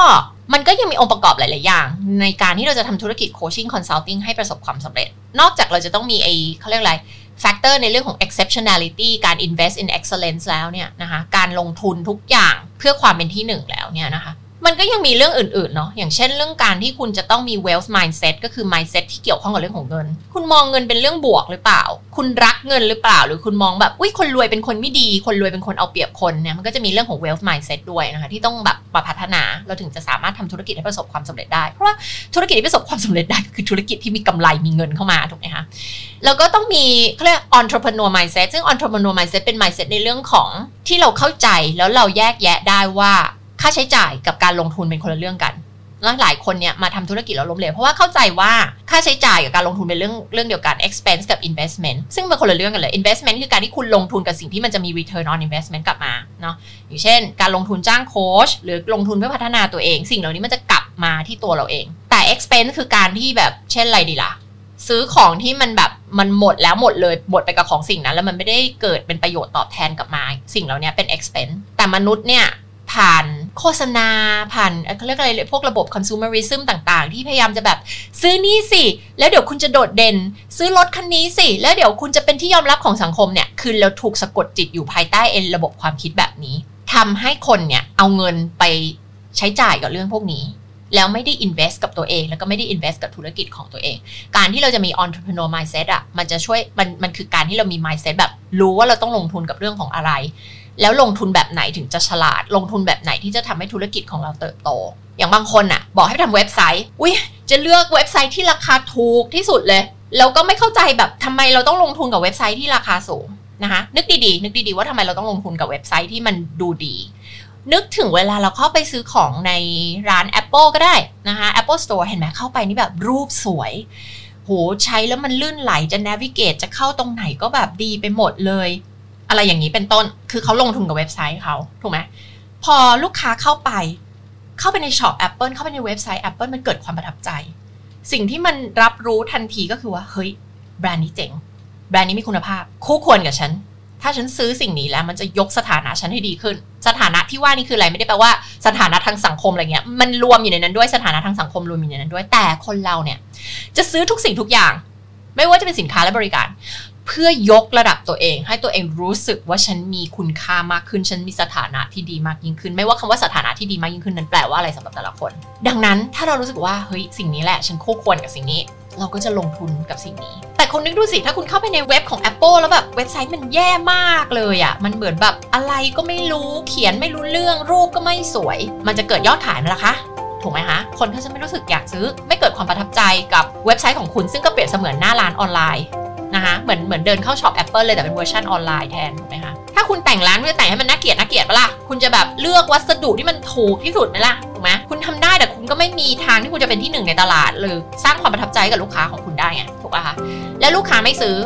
มันก็ยังมีองค์ประกอบหลาย ๆ อย่าง ในการที่เราจะทำธุรกิจ coaching consulting ให้ประสบความสำเร็จ นอกจากเราจะต้องมีไอ้เขาเรียกอะไร factor ในเรื่องของ exceptionality การ invest in excellence แล้วเนี่ยนะคะการลงทุนทุกอย่างเพื่อความเป็นที่หนึ่งแล้วเนี่ยนะคะ มันก็ยังมีเรื่องอื่นๆเนาะอย่างเช่นเรื่องการที่คุณจะต้องมี wealth mindset ก็คือ mindset ที่เกี่ยวข้องกับเรื่องของเงิน คุณมองเงินเป็นเรื่องบวกหรือเปล่า คุณรักเงินหรือเปล่า หรือคุณมองแบบอุ้ยคนรวยเป็นคนไม่ดี คนรวยเป็นคนเอาเปรียบคนเนี่ยมันก็จะมีเรื่องของ wealth mindset ด้วยนะคะที่ต้องแบบปรับพัฒนาเราถึงจะสามารถทำธุรกิจให้ประสบความสำเร็จได้เพราะว่าธุรกิจที่ประสบความสำเร็จได้คือธุรกิจที่มีกำไรมีเงินเข้ามาถูกไหมคะแล้วก็ต้องมีเขาเรียก entrepreneur mindset ซึ่ง entrepreneur mindset เป็น mindset ในเรื่องของที่เราเข้าใจแล้วเราแยกแยะได้ว่า ค่าใช้จ่ายกับการลงทุนเป็นคนละเรื่องกันแล้วหลายคนเนี่ยมาทำธุรกิจแล้วล้มเหลวเพราะว่าเข้าใจว่าค่าใช้จ่ายกับการลงทุนเป็นเรื่องเรื่องเดียวกัน expense กับ investment ซึ่งเป็นคนละเรื่องกันเลย investment คือการที่คุณลงทุนกับสิ่งที่มันจะมี return on investment กลับมาเนาะอย่างเช่น การลงทุนจ้างโค้ชหรือลงทุนเพื่อพัฒนาตัวเอง สิ่งเหล่านี้มันจะกลับมาที่ตัวเราเอง แต่ expense คือการที่แบบเช่นอะไรดีล่ะซื้อของที่มันแบบมันหมดแล้วหมดเลยหมดไปกับของสิ่งนั้น แล้วมันไม่ได้เกิดเป็นประโยชน์ตอบแทนกลับมา สิ่งเหล่านี้เป็น expense แต่มนุษย์เนี่ย ผ่านโฆษณา ผ่านเขาเรียกอะไรพวกระบบ consumerism ต่าง ๆ ที่พยายามจะแบบซื้อนี่สิ แล้วเดี๋ยวคุณจะโดดเด่น ซื้อรถคันนี้สิ แล้วเดี๋ยวคุณจะเป็นที่ยอมรับของสังคมเนี่ย คือเราถูกสะกดจิตอยู่ภายใต้เอ็นระบบความคิดแบบนี้ทำให้คนเนี่ยเอาเงินไปใช้จ่ายกับเรื่องพวกนี้ แล้วไม่ได้ invest กับตัวเอง แล้วก็ไม่ได้ invest กับธุรกิจของตัวเอง การที่เราจะมี entrepreneur mindset อะมันจะช่วยมันมันคือการที่เรามี mindset แบบรู้ว่าเราต้องลงทุนกับเรื่องของอะไร แล้วลงทุนแบบไหนถึงจะฉลาด ลงทุนแบบไหนที่จะทำให้ธุรกิจของเราเติบโต อย่างบางคนอะ บอกให้ทำเว็บไซต์ อุ้ยจะเลือกเว็บไซต์ที่ราคาถูกที่สุดเลยแล้วก็ไม่เข้าใจแบบทำไมเราต้องลงทุนกับเว็บไซต์ที่ราคาสูงนะคะนึกดีๆนึกดีๆว่าทำไมเราต้องลงทุนกับเว็บไซต์ที่มันดูดี นึกถึงเวลาเราเข้าไปซื้อของในร้าน Apple ก็ได้นะคะ Apple Store เห็นไหมเข้าไปนี่แบบรูปสวยโหใช้แล้วมันลื่นไหลจะ navigate จะเข้าตรงไหนก็แบบดีไปหมดเลย อะไรอย่างนี้เป็นต้น คือเขาลงทุนกับเว็บไซต์เขาถูกไหมพอลูกค้าเข้าไป เข้าไปในช็อป Apple เข้าไปในเว็บไซต์ Apple มันเกิดความประทับใจ สิ่งที่มันรับรู้ทันทีก็คือว่า เฮ้ย แบรนด์นี้เจ๋ง แบรนด์นี้มีคุณภาพ คู่ควรกับฉัน ถ้าฉันซื้อสิ่งนี้แล้วมันจะยกสถานะฉันให้ดีขึ้น สถานะที่ว่านี่คืออะไรไม่ได้แปลว่าสถานะทางสังคมอะไรเงี้ย มันรวมอยู่ในนั้นด้วยสถานะทางสังคมรวมอยู่ในนั้นด้วย แต่คนเราเนี่ย จะซื้อทุกสิ่งทุกอย่าง ไม่ว่าจะเป็นสินค้าและบริการ เพื่อยกระดับตัวเอง ให้ตัวเองรู้สึกว่าฉันมีคุณค่ามากขึ้น ฉันมีสถานะที่ดีมากยิ่งขึ้น ไม่ว่าคำว่าสถานะที่ดีมากยิ่งขึ้นนั้นแปลว่าอะไรสำหรับแต่ละคน ดังนั้นถ้าเรารู้สึกว่าเฮ้ยสิ่งนี้แหละฉันคู่ควรกับสิ่งนี้ เราก็จะลงทุนกับสิ่งนี้ แต่คนนึกดูสิถ้าคุณเข้าไปในเว็บของ Apple แล้วแบบเว็บไซต์มันแย่มากเลยอะ่ะมันเหมือนแบบอะไรก็ไม่รู้เขียนไม่รู้เรื่องรูปก็ไม่สวย มันจะเกิดยอดขายไหมล่ะคะถูกไหมคะคนเขาจะไม่รู้สึกอยากซื้อ ไม่เกิดความประทับใจกับเว็บไซต์ของคุณซึ่งก็เปรียบเสมือนหน้าร้านออนไลน์ นะคะเหมือนเหมือนเดินเข้าช็อป Apple เลยแต่เป็นเวอร์ชันออนไลน์แทนถูกไหมคะถ้าคุณแต่งร้านเพื่อแต่งให้มันน่าเกลียดน่าเกลียดปะล่ะคุณจะแบบเลือกวัสดุที่มันถูกที่สุดไหมล่ะถูกไหมคุณทำได้แต่คุณก็ไม่มีทางที่คุณจะเป็นที่หนึ่งในตลาด หรือสร้างความประทับใจกับลูกค้าของคุณได้ไงถูกป่ะคะและลูกค้าไม่ซื้อ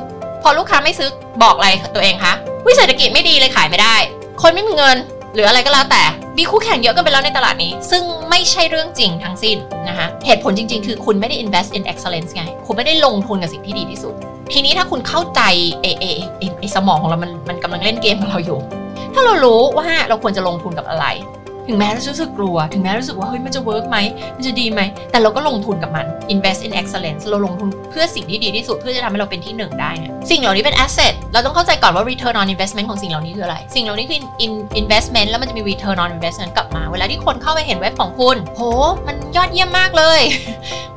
พอลูกค้าไม่ซื้อบอกอะไรตัวเองคะว่าเศรษฐกิจไม่ดีเลยขายไม่ได้ คนไม่มีเงินหรืออะไรก็แล้วแต่มีคู่แข่งเยอะกันไปแล้วในตลาดนี้ ซึ่งไม่ใช่เรื่องจริงทั้งสิ้นนะคะเหตุผลจริง ๆ คือคุณไม่ได้ invest in excellence ไง คุณไม่ได้ลงทุนกับสิ่งที่ดีที่สุด ทีนี้ถ้าคุณเข้าใจเอเอเอเอสมองของเรามันมันกำลังเล่นเกมกับเราอยู่ ถ้าเรารู้ว่าเราควรจะลงทุนกับอะไร ถึงแม้เราจะรู้สึกกลัว ถึงแม้รู้สึกว่าเฮ้ยมันจะ work ไหมมันจะดีไหม แต่เราก็ลงทุนกับมัน invest in excellence เราลงทุนเพื่อสิ่งที่ดีที่สุดเพื่อจะทำให้เราเป็นที่หนึ่งได้เนี่ยสิ่งเหล่านี้เป็น asset เราต้องเข้าใจก่อนว่า return on investment ของสิ่งเหล่านี้คืออะไร สิ่งเหล่านี้คือ in- investment แล้วมันจะมี return on investment กลับมา เวลาที่คนเข้าไปเห็นเว็บของคุณ โห มันยอดเยี่ยมมากเลย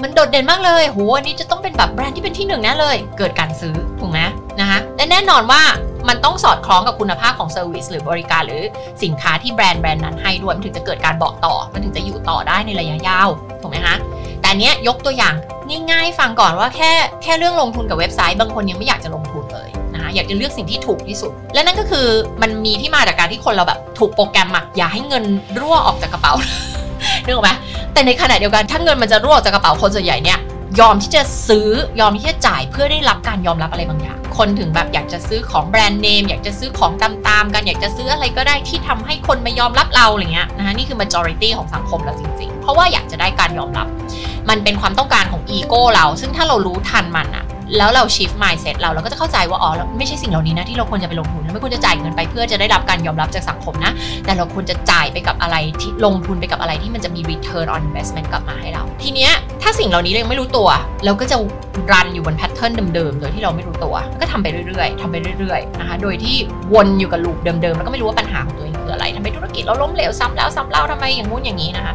มันโดดเด่นมากเลย โหอันนี้จะต้องเป็นแบบแบรนด์ที่เป็นที่หนึ่งแน่เลย เกิดการซื้อถูกไหมนะคะ และแน่นอนว่ามันต้องสอดคล้องกับคุณภาพของ service หรือบริการหรือสินค้าที่แบรนด์แบรนด์นั้นให้ด้วยมันถึงจะเกิดการบอกต่อ มันถึงจะอยู่ต่อได้ในระยะยาวถูกไหมคะแต่เนี้ยยกตัวอย่างง่ายๆฟังก่อนว่าแค่แค่เรื่องลงทุนกับเว็บไซต์บางคนยังไม่อยากจะลงทุนเลยนะคะอยากจะเลือกสิ่งที่ถูกที่สุด และนั่นก็คือมันมีที่มาจากการที่คนเราแบบถูกโปรแกรมหมาอย่าให้เงินรั่วออกจากกระเป๋านึกออกไหมแต่ในขณะเดียวกันถ้าเงินมันจะรั่วออกจากกระเป๋าคนส่วนใหญ่เนี่ย ยอมที่จะซื้อยอมที่จะจ่ายเพื่อได้รับการยอมรับอะไรบางอย่าง คนถึงแบบอยากจะซื้อของแบรนด์เนมอยากจะซื้อของตามๆกัน อยากจะซื้ออะไรก็ได้ที่ทำให้คนมายอมรับเราอะไรเงี้ยนะคะนี่คือ majority ของสังคมเราจริงๆ เพราะว่าอยากจะได้การยอมรับ มันเป็นความต้องการของอีโก้เรา ซึ่งถ้าเรารู้ทันมันอะ แล้วเรา shift mindset เราเราก็จะเข้าใจว่าอ๋อไม่ใช่สิ่งเหล่านี้นะที่เราควรจะไปลงทุนเราไม่ควรจะจ่ายเงินไปเพื่อจะได้รับการยอมรับจากสังคมนะ แต่เราควรจะจ่ายไปกับอะไรที่ลงทุนไปกับอะไรที่มันจะมี return on investment กลับมาให้เรา ทีเนี้ยถ้าสิ่งเหล่านี้เรายังไม่รู้ตัว เราก็จะรันอยู่บนแพทเทิร์นเดิมๆโดยที่เราไม่รู้ตัว ก็ทำไปเรื่อยๆทำไปเรื่อยๆนะคะโดยที่วนอยู่กับลูปเดิมๆแล้วก็ไม่รู้ว่าปัญหาของตัวเองคืออะไรทำไมธุรกิจเราล้มเหลวซ้ำแล้วซ้ำเล่าทำไมอย่างงู้นอย่างนี้นะคะ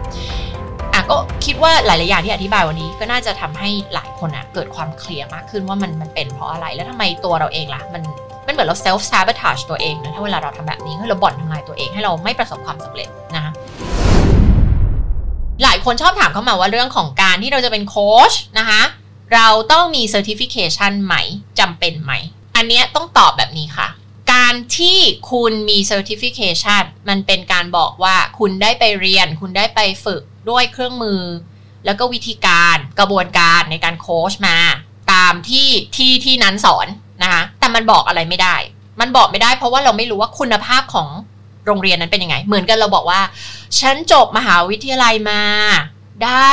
ก็คิดว่าหลาย ๆ อย่างที่อธิบายวันนี้ก็น่าจะทำให้หลายคนอะเกิดความเคลียร์มากขึ้นว่ามันมันเป็นเพราะอะไร แล้วทำไมตัวเราเองล่ะ มันมันเหมือนเรา self sabotage ตัวเองนะถ้าเวลาเราทำแบบนี้คือเราบ่อนทำลายตัวเองให้เราไม่ประสบความสำเร็จนะคะหลายคนชอบถามเข้ามาว่าเรื่องของการที่เราจะเป็นโค้ชนะคะเราต้องมี certification ไหมจำเป็นไหม อันเนี้ยต้องตอบแบบนี้ค่ะ การที่คุณมี certification มันเป็นการบอกว่าคุณได้ไปเรียน คุณได้ไปฝึกด้วยเครื่องมือ แล้วก็วิธีการกระบวนการในการโค้ชมา ตามที่ที่ที่นั้นสอนนะคะแต่มันบอกอะไรไม่ได้ มันบอกไม่ได้เพราะว่าเราไม่รู้ว่าคุณภาพของโรงเรียนนั้นเป็นยังไง เหมือนกันเราบอกว่า ฉันจบมหาวิทยาลัยมา ได้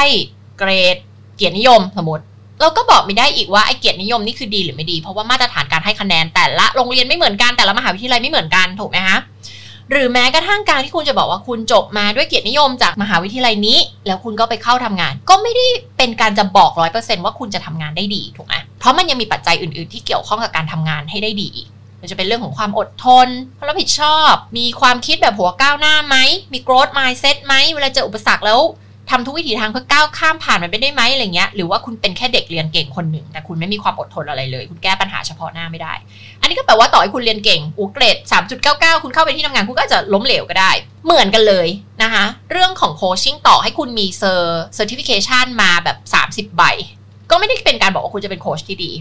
เกรดเกียรตินิยมสมมติ เราก็บอกไม่ได้อีกว่าไอเกียรตินิยมนี่คือดีหรือไม่ดี เพราะว่ามาตรฐานการให้คะแนนแต่ละโรงเรียนไม่เหมือนกันแต่ละมหาวิทยาลัยไม่เหมือนกันถูกไหมคะหรือแม้กระทั่งการที่คุณจะบอกว่าคุณจบมาด้วยเกียรตินิยมจากมหาวิทยาลัยนี้ แล้วคุณก็ไปเข้าทำงาน ก็ไม่ได้เป็นการจะบอกร้อยเปอร์เซนต์ว่าคุณจะทำงานได้ดีถูกไหมเพราะมันยังมีปัจจัยอื่น ๆ ที่เกี่ยวข้องกับการทำงานให้ได้ดีอีกมันจะเป็นเรื่องของความอดทนความรับผิดชอบ มีความคิดแบบหัวก้าวหน้าไหมมี growth mindset ไหมเวลาเจออุปสรรคแล้ว ทำทุกวิถีทางเพื่อก้าวข้ามผ่านมันไปได้ไหมอะไรเงี้ยหรือว่าคุณเป็นแค่เด็กเรียนเก่งคนหนึ่ง แต่คุณไม่มีความอดทนอะไรเลย คุณแก้ปัญหาเฉพาะหน้าไม่ได้ อันนี้ก็แปลว่าต่อให้คุณเรียนเก่งอูเกรด3.99 คุณเข้าไปที่ทำงานคุณก็จจะล้มเหลวก็ได้ เหมือนกันเลยนะคะเรื่องของ coaching ต่อให้คุณมี cer- certification มาแบบ 30 ใบ ก็ไม่ได้เป็นการบอกว่าคุณจะเป็นโค้ชที่ดี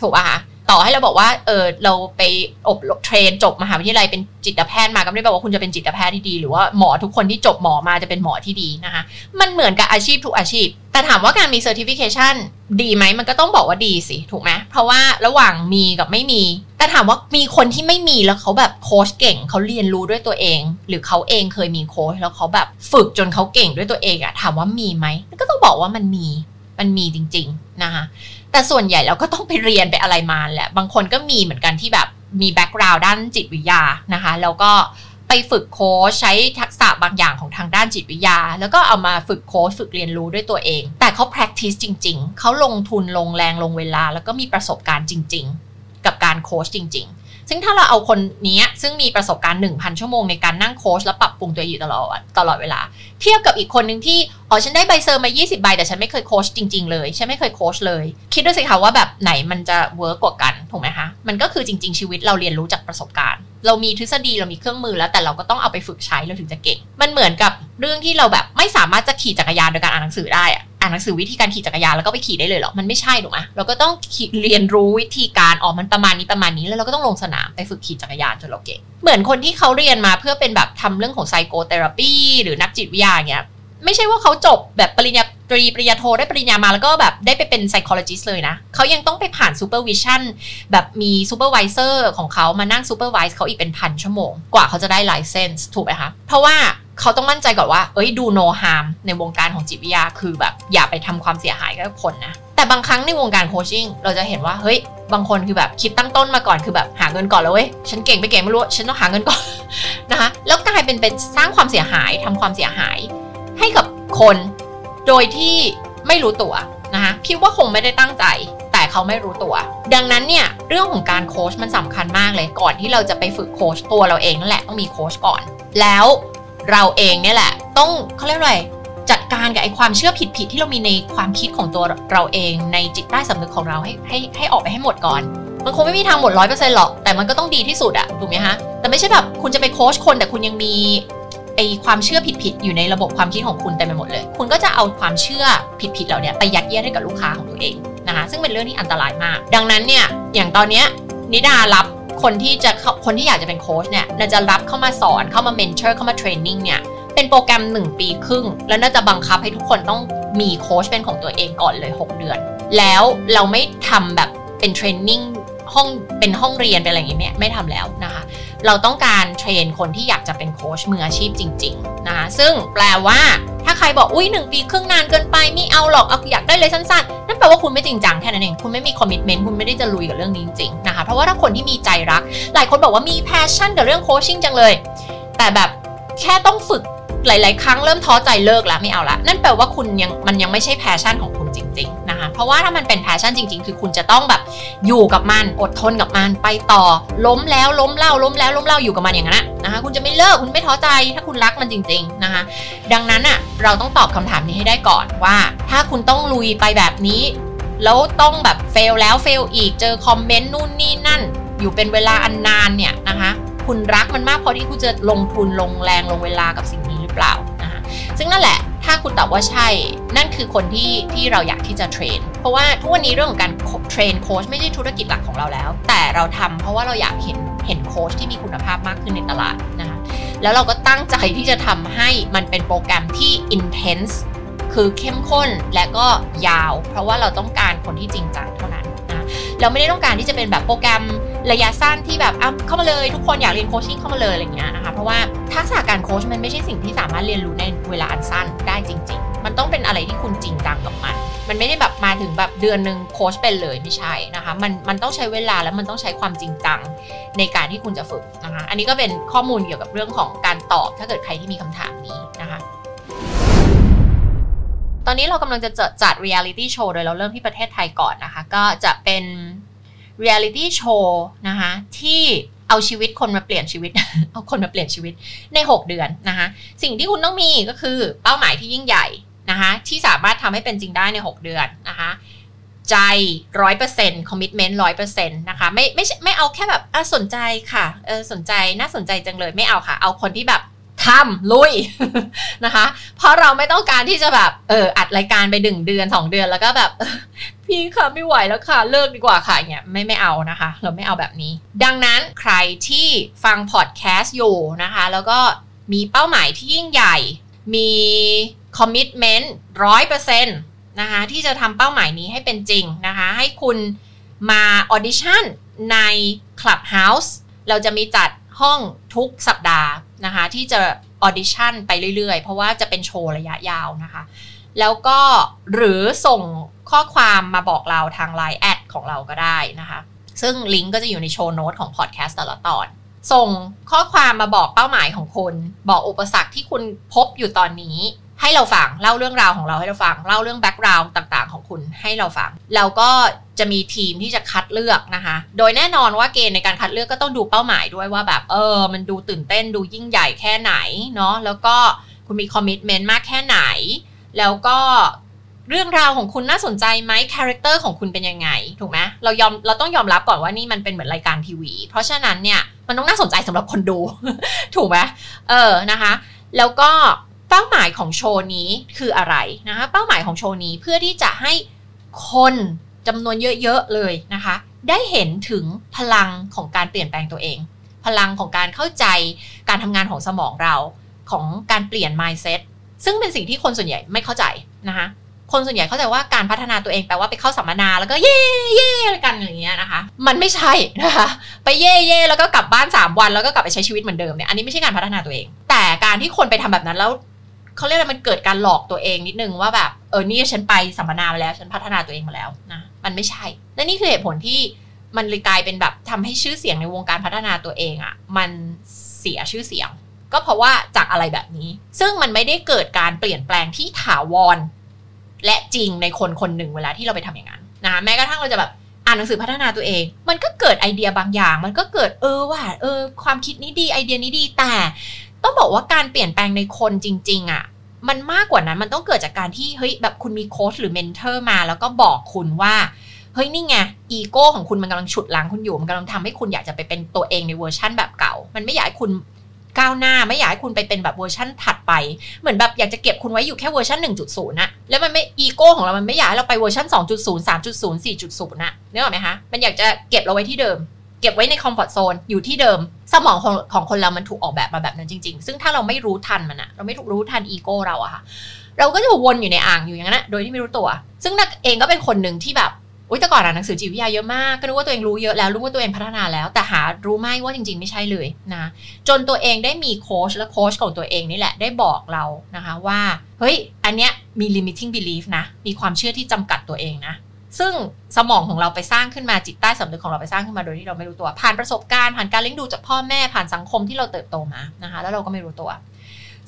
ถูกป่ะคะ ต่อให้เราบอกว่าเออเราไปอบ train จบมหาวิทยาลัยเป็นจิตแพทย์มาก็ไม่ได้แปลว่าคุณจะเป็นจิตแพทย์ที่ดี หรือว่าหมอทุกคนที่จบหมอมาจะเป็นหมอที่ดีนะคะ มันเหมือนกับอาชีพทุกอาชีพ แต่ถามว่าการมี certificationดีไหมมันก็ต้องบอกว่าดีสิถูกไหมเพราะว่าระหว่างมีกับไม่มี แต่ถามว่ามีคนที่ไม่มีแล้วเขาแบบโค้ชเก่งเขาเรียนรู้ด้วยตัวเอง หรือเขาเองเคยมีโค้ชแล้วเขาแบบฝึกจนเขาเก่งด้วยตัวเองอะถามว่ามีไหมก็ต้องบอกว่ามันมีมันมีจริง ๆนะคะ แต่ส่วนใหญ่เราก็ต้องไปเรียนไปอะไรมาแหละ บางคนก็มีเหมือนกันที่แบบมี background ด้านจิตวิทยานะคะ แล้วก็ไปฝึกโค้ชใช้ทักษะบางอย่างของทางด้านจิตวิทยา แล้วก็เอามาฝึกโค้ชฝึกเรียนรู้ด้วยตัวเอง แต่เขา practice จริง ๆ เขาลงทุนลงแรงลงเวลา แล้วก็มีประสบการณ์จริง ๆ กับการโค้ชจริง ๆซึ่งถ้าเราเอาคนนี้ซึ่งมีประสบการณ์ 1,000 ชั่วโมงในการนั่งโค้ชและปรับปรุงตัวอยู่ตลอดตลอดเวลา เทียบกับอีกคนหนึ่งที่อ๋อฉันได้ใบ cer มา 20 ใบ แต่ฉันไม่เคยโค้ชจริง ๆ เลย ฉันไม่เคยโค้ชเลย คิดดูสิคะว่าแบบไหนมันจะ work กว่ากันถูกไหมคะมันก็คือจริง ๆ ชีวิตเราเรียนรู้จากประสบการณ์ เรามีทฤษฎีเรามีเครื่องมือแล้วแต่เราก็ต้องเอาไปฝึกใช้เราถึงจะเก่ง มันเหมือนกับเรื่องที่เราแบบไม่สามารถจะขี่จักรยานโดยการอ่านหนังสือได้อะอ่านหนังสือวิธีการขี่จักรยานแล้วก็ไปขี่ได้เลยหรอ มันไม่ใช่ถูกไหมเราก็ต้องเรียนรู้วิธีการอ๋อมันประมาณนี้ประมาณนี้แล้วเราก็ต้องลงสนามไปฝึกขี่จักรยานจนเราเก่ง เหมือนคนที่เขาเรียนมาเพื่อเป็นแบบทำเรื่องของไซโคเทอราปีหรือนักจิตวิทยาเงี้ย ไม่ใช่ว่าเขาจบแบบปริญญาตรีปริญญาโทได้ปริญญามาแล้วก็แบบได้ไปเป็น psychologist เลยนะเขายังต้องไปผ่าน supervision แบบมี supervisor ของเขามานั่ง supervise เขาอีกเป็นพันชั่วโมง กว่าเขาจะได้ license ถูกไหมคะเพราะว่าเขาต้องมั่นใจก่อนว่า เอ้ยดู no harm ในวงการของจิตวิทยาคือแบบอย่าไปทำความเสียหายกับคนนะ แต่บางครั้งในวงการโคชชิ่งเราจะเห็นว่าเฮ้ยบางคนคือแบบคิดตั้งต้นมาก่อนคือแบบหาเงินก่อนแล้วเว้ยฉันเก่งไม่เก่งไม่รู้ฉันต้องหาเงินก่อนนะคะแล้วกลายเป็นเป็นสร้างความเสียหายทำความเสียหาย ให้กับคนโดยที่ไม่รู้ตัวนะคะคิดว่าคงไม่ได้ตั้งใจ แต่เขาไม่รู้ตัว ดังนั้นเนี่ยเรื่องของการโค้ชมันสำคัญมากเลยก่อนที่เราจะไปฝึกโค้ชตัวเราเองนั่นแหละต้องมีโค้ชก่อน แล้วเราเองเนี่ยแหละ ต้องเขาเรียกอะไรจัดการกับไอ้ความเชื่อผิดๆที่เรามีในความคิดของตัวเราเองในจิตใต้สำนึกของเราให้ให้ให้ออกไปให้หมดก่อน มันคงไม่มีทางหมดร้อยเปอร์เซ็นต์หรอก แต่มันก็ต้องดีที่สุดอะถูกไหมฮะ แต่ไม่ใช่แบบคุณจะไปโค้ชคนแต่คุณยังมี ไอ้ความเชื่อผิดๆอยู่ในระบบความคิดของคุณเต็มไปหมดเลย คุณก็จะเอาความเชื่อผิดๆเหล่านี้ไปยัดเยียดให้กับลูกค้าของตัวเองนะคะซึ่งเป็นเรื่องที่อันตรายมาก ดังนั้นเนี่ยอย่างตอนเนี้ยนิดารับคนที่จะคนที่อยากจะเป็นโค้ชเนี่ยนิดาจะรับเข้ามาสอนเข้ามา mentor เข้ามา training เนี่ยเป็นโปรแกรม 1 ปีครึ่ง แล้วนิดาจะบังคับให้ทุกคนต้องมีโค้ชเป็นของตัวเองก่อนเลย 6 เดือน แล้วเราไม่ทำแบบเป็น training ห้องเป็นห้องเรียนเป็นอะไรอย่างเงี้ยไม่ทำแล้วนะคะ เราต้องการ train คนที่อยากจะเป็นโค้ชมืออาชีพจริงๆนะคะซึ่งแปลว่าถ้าใครบอกอุ้ยหนึ่งปีครึ่งนานเกินไปไม่เอาหรอกเอาอยากได้เลยสั้นๆ นั่นแปลว่าคุณไม่จริงจังแค่นั้นเอง คุณไม่มี commitment คุณไม่ได้จะลุยกับเรื่องนี้จริงๆนะคะเพราะว่าถ้าคนที่มีใจรัก หลายคนบอกว่ามี passion กับเรื่อง coaching จังเลย แต่แบบแค่ต้องฝึกหลาย ๆ ครั้งเริ่มท้อใจเลิกแล้วไม่เอาละนั่นแปลว่าคุณยังมันยังไม่ใช่ passion ของคุณ จริงๆนะคะเพราะว่าถ้ามันเป็น passion จริง ๆ คือคุณจะต้องแบบอยู่กับมันอดทนกับมันไปต่อ ล้มแล้วล้มเล่าล้มแล้วล้มเล่าอยู่กับมันอย่างนั้นนะคะคุณจะไม่เลิกคุณไม่ท้อใจ ถ้าคุณรักมันจริงๆนะคะดังนั้นอะเราต้องตอบคำถามนี้ให้ได้ก่อนว่า ถ้าคุณต้องลุยไปแบบนี้ แล้วต้องแบบเฟลแล้วเฟลอีกเจอคอมเมนต์นู่นนี่นั่น อยู่เป็นเวลาอันนานเนี่ยนะคะคุณรักมันมากพอที่คุณจะลงทุนลงแรงลงเวลากับสิ่งนี้หรือเปล่านะคะซึ่งนั่นแหละ ถ้าคุณตอบว่าใช่ นั่นคือคนที่ที่เราอยากที่จะเทรน เพราะว่าทุกวันนี้เรื่องของการเทรนโค้ชไม่ใช่ธุรกิจหลักของเราแล้ว แต่เราทำเพราะว่าเราอยากเห็นเห็นโค้ชที่มีคุณภาพมากขึ้นในตลาดนะคะแล้วเราก็ตั้งใจที่จะทำให้มันเป็นโปรแกรมที่ intense คือเข้มข้นและก็ยาว เพราะว่าเราต้องการคนที่จริงจังเท่านั้นนะเราไม่ได้ต้องการที่จะเป็นแบบโปรแกรม ระยะสั้นที่แบบอะเข้ามาเลยทุกคนอยากเรียนโคชชิ่งเข้ามาเลยอะไรเงี้ยนะคะเพราะว่าทักษะการโคชมันไม่ใช่สิ่งที่สามารถเรียนรู้ในเวลาอันสั้นได้จริง ๆ มันต้องเป็นอะไรที่คุณจริงจังกับมัน มันไม่ได้แบบมาถึงแบบเดือนหนึ่งโคชเป็นเลยไม่ใช่นะคะมันมันต้องใช้เวลาแล้วมันต้องใช้ความจริงจังในการที่คุณจะฝึกนะคะอันนี้ก็เป็นข้อมูลเกี่ยวกับเรื่องของการตอบ ถ้าเกิดใครที่มีคำถามนี้นะคะตอนนี้เรากำลังจะจัดจัด reality show โดยเราเริ่มที่ประเทศไทยก่อนนะคะ ก็จะเป็น reality show นะคะที่เอาชีวิตคนมาเปลี่ยนชีวิต เอาคนมาเปลี่ยนชีวิตใน 6 เดือนนะคะสิ่งที่คุณต้องมีก็คือเป้าหมายที่ยิ่งใหญ่นะคะที่สามารถทำให้เป็นจริงได้ใน 6 เดือนนะคะใจร้อยเปอร์เซ็นต์คอมมิชเมนต์ร้อยเปอร์เซ็นต์นะคะไม่ไม่ไม่เอาแค่แบบสนใจค่ะเออสนใจน่าสนใจจังเลยไม่เอาค่ะ เอาคนที่แบบ ทำลุยนะคะ เพราะเราไม่ต้องการที่จะแบบเอออัดรายการไปหนึ่งเดือนสองเดือนแล้วก็แบบพี่ค่ะไม่ไหวแล้วค่ะเลิกดีกว่าค่ะเนี่ยไม่ไม่เอานะคะ เราไม่เอาแบบนี้ ดังนั้นใครที่ฟังพอดแคสต์อยู่นะคะ แล้วก็มีเป้าหมายที่ยิ่งใหญ่ มี commitment ร้อยเปอร์เซ็นต์นะคะที่จะทำเป้าหมายนี้ให้เป็นจริงนะคะ ให้คุณมา audition ใน Clubhouse เราจะมีจัดห้องทุกสัปดาห์ นะคะที่จะ audition ไปเรื่อยๆ เพราะว่าจะเป็นโชว์ระยะยาวนะคะ แล้วก็หรือส่งข้อความมาบอกเราทาง Line แอดของเราก็ได้นะคะ ซึ่งลิงก์ก็จะอยู่ใน show note ของพอดแคสต์แต่ละตอน ส่งข้อความมาบอกเป้าหมายของคุณ บอกอุปสรรคที่คุณพบอยู่ตอนนี้ ให้เราฟังเล่าเรื่องราวของเราให้เราฟังเล่าเรื่อง background ต่างๆ ของคุณให้เราฟังแล้วก็จะมีทีมที่จะคัดเลือกนะคะ โดยแน่นอนว่าเกณฑ์ในการคัดเลือกก็ต้องดูเป้าหมายด้วยว่าแบบเออ มันดูตื่นเต้นดูยิ่งใหญ่แค่ไหนเนาะแล้วก็คุณมี commitment มากแค่ไหน แล้วก็เรื่องราวของคุณน่าสนใจไหม character ของคุณเป็นยังไง ถูกไหมเรายอมเราต้องยอมรับก่อนว่านี่มันเป็นเหมือนรายการทีวี เพราะฉะนั้นเนี่ยมันต้องน่าสนใจสำหรับคนดู ถูกไหมเออนะคะ แล้วก็ เป้าหมายของโชว์นี้คืออะไรนะคะเป้าหมายของโชว์นี้เพื่อที่จะให้คนจำนวนเยอะๆเลยนะคะ ได้เห็นถึงพลังของการเปลี่ยนแปลงตัวเอง พลังของการเข้าใจการทำงานของสมองเราของการเปลี่ยน mindset ซึ่งเป็นสิ่งที่คนส่วนใหญ่ไม่เข้าใจนะคะคนส่วนใหญ่เข้าใจว่าการพัฒนาตัวเองแปลว่าไปเข้าสัมมนาแล้วก็เย่เย่กันอย่างเงี้ยนะคะ มันไม่ใช่นะคะ ไปเย่เย่แล้วก็กลับบ้าน 3 วันแล้วก็กลับไปใช้ชีวิตเหมือนเดิมเนี่ยอันนี้ไม่ใช่การพัฒนาตัวเอง แต่การที่คนไปทำแบบนั้นแล้ว เขาเรียกอะไรมันเกิดการหลอกตัวเองนิดนึงว่าแบบเออนี่ฉันไปสัมมนามาแล้วฉันพัฒนาตัวเองมาแล้วนะมันไม่ใช่ และนี่คือเหตุผลที่มันเลยกลายเป็นแบบทำให้ชื่อเสียงในวงการพัฒนาตัวเองอะ่ะมันเสียชื่อเสียง ก็เพราะว่าจากอะไรแบบนี้ ซึ่งมันไม่ได้เกิดการเปลี่ยนแปลงที่ถาวร และจริงในคนคนหนึ่งเวลาที่เราไปทำอย่างนั้นนะแม้กระทั่งเราจะแบบอ่านหนังสือพัฒนาตัวเอง มันก็เกิดไอเดียบางอย่าง มันก็เกิดเออว่าเออความคิดนี้ดีไอเดียนี้ดีแต่ ต้องบอกว่าการเปลี่ยนแปลงในคนจริง ๆอะ่ะมันมากกว่านั้นมันต้องเกิดจากการที่เฮ้ยแบบคุณมีโค้ชหรือ mentor มา แล้วก็บอกคุณว่าเฮ้ยนี่ไงอีโก้ของคุณมันกำลังฉุดรั้งคุณอยู่ มันกำลังทำให้คุณอยากจะไปเป็นตัวเองในเวอร์ชั่นแบบเก่า มันไม่อยากให้คุณก้าวหน้าไม่อยากให้คุณไปเป็นแบบเวอร์ชั่นถัดไป เหมือนแบบอยากจะเก็บคุณไว้อยู่แค่เวอร์ชัน1.0นะแล้วมันไม่อีโก้ของเรา มันไม่อยากให้เราไปเวอร์ชัน2.0 3.0 4.0นะนึกออกไหมคะมันอยากจะเก็บเราไว้ที่เดิม เก็บไว้ในคอมฟอร์ทโซนอยู่ที่เดิม สมองของของคนเรามันถูกออกแบบมาแบบนั้นจริง ๆ ซึ่งถ้าเราไม่รู้ทันมันอะเราไม่รู้ทันอีโก้เราอะค่ะ เราก็จะวนอยู่ในอ่างอยู่อย่างนั้นนะโดยที่ไม่รู้ตัว ซึ่งนักเองก็เป็นคนหนึ่งที่แบบอุ้ยแต่ก่อนอ่านหนังสือจิตวิทยาเยอะมากก็รู้ว่าตัวเองรู้เยอะแล้วรู้ว่าตัวเองพัฒนาแล้ว แต่หารู้ไหมว่าจริง ๆ ไม่ใช่เลยนะจนตัวเองได้มีโค้ชและโค้ชของตัวเองนี่แหละได้บอกเรานะคะว่าเฮ้ยอันเนี้ยมี limiting belief นะมีความเชื่อที่จำกัดตัวเองนะซึ่ง สมองของเราไปสร้างขึ้นมาจิตใต้สำนึกของเราไปสร้างขึ้นมาโดยที่เราไม่รู้ตัว ผ่านประสบการณ์ผ่านการเลี้ยงดูจากพ่อแม่ผ่านสังคมที่เราเติบโตมานะคะ แล้วเราก็ไม่รู้ตัว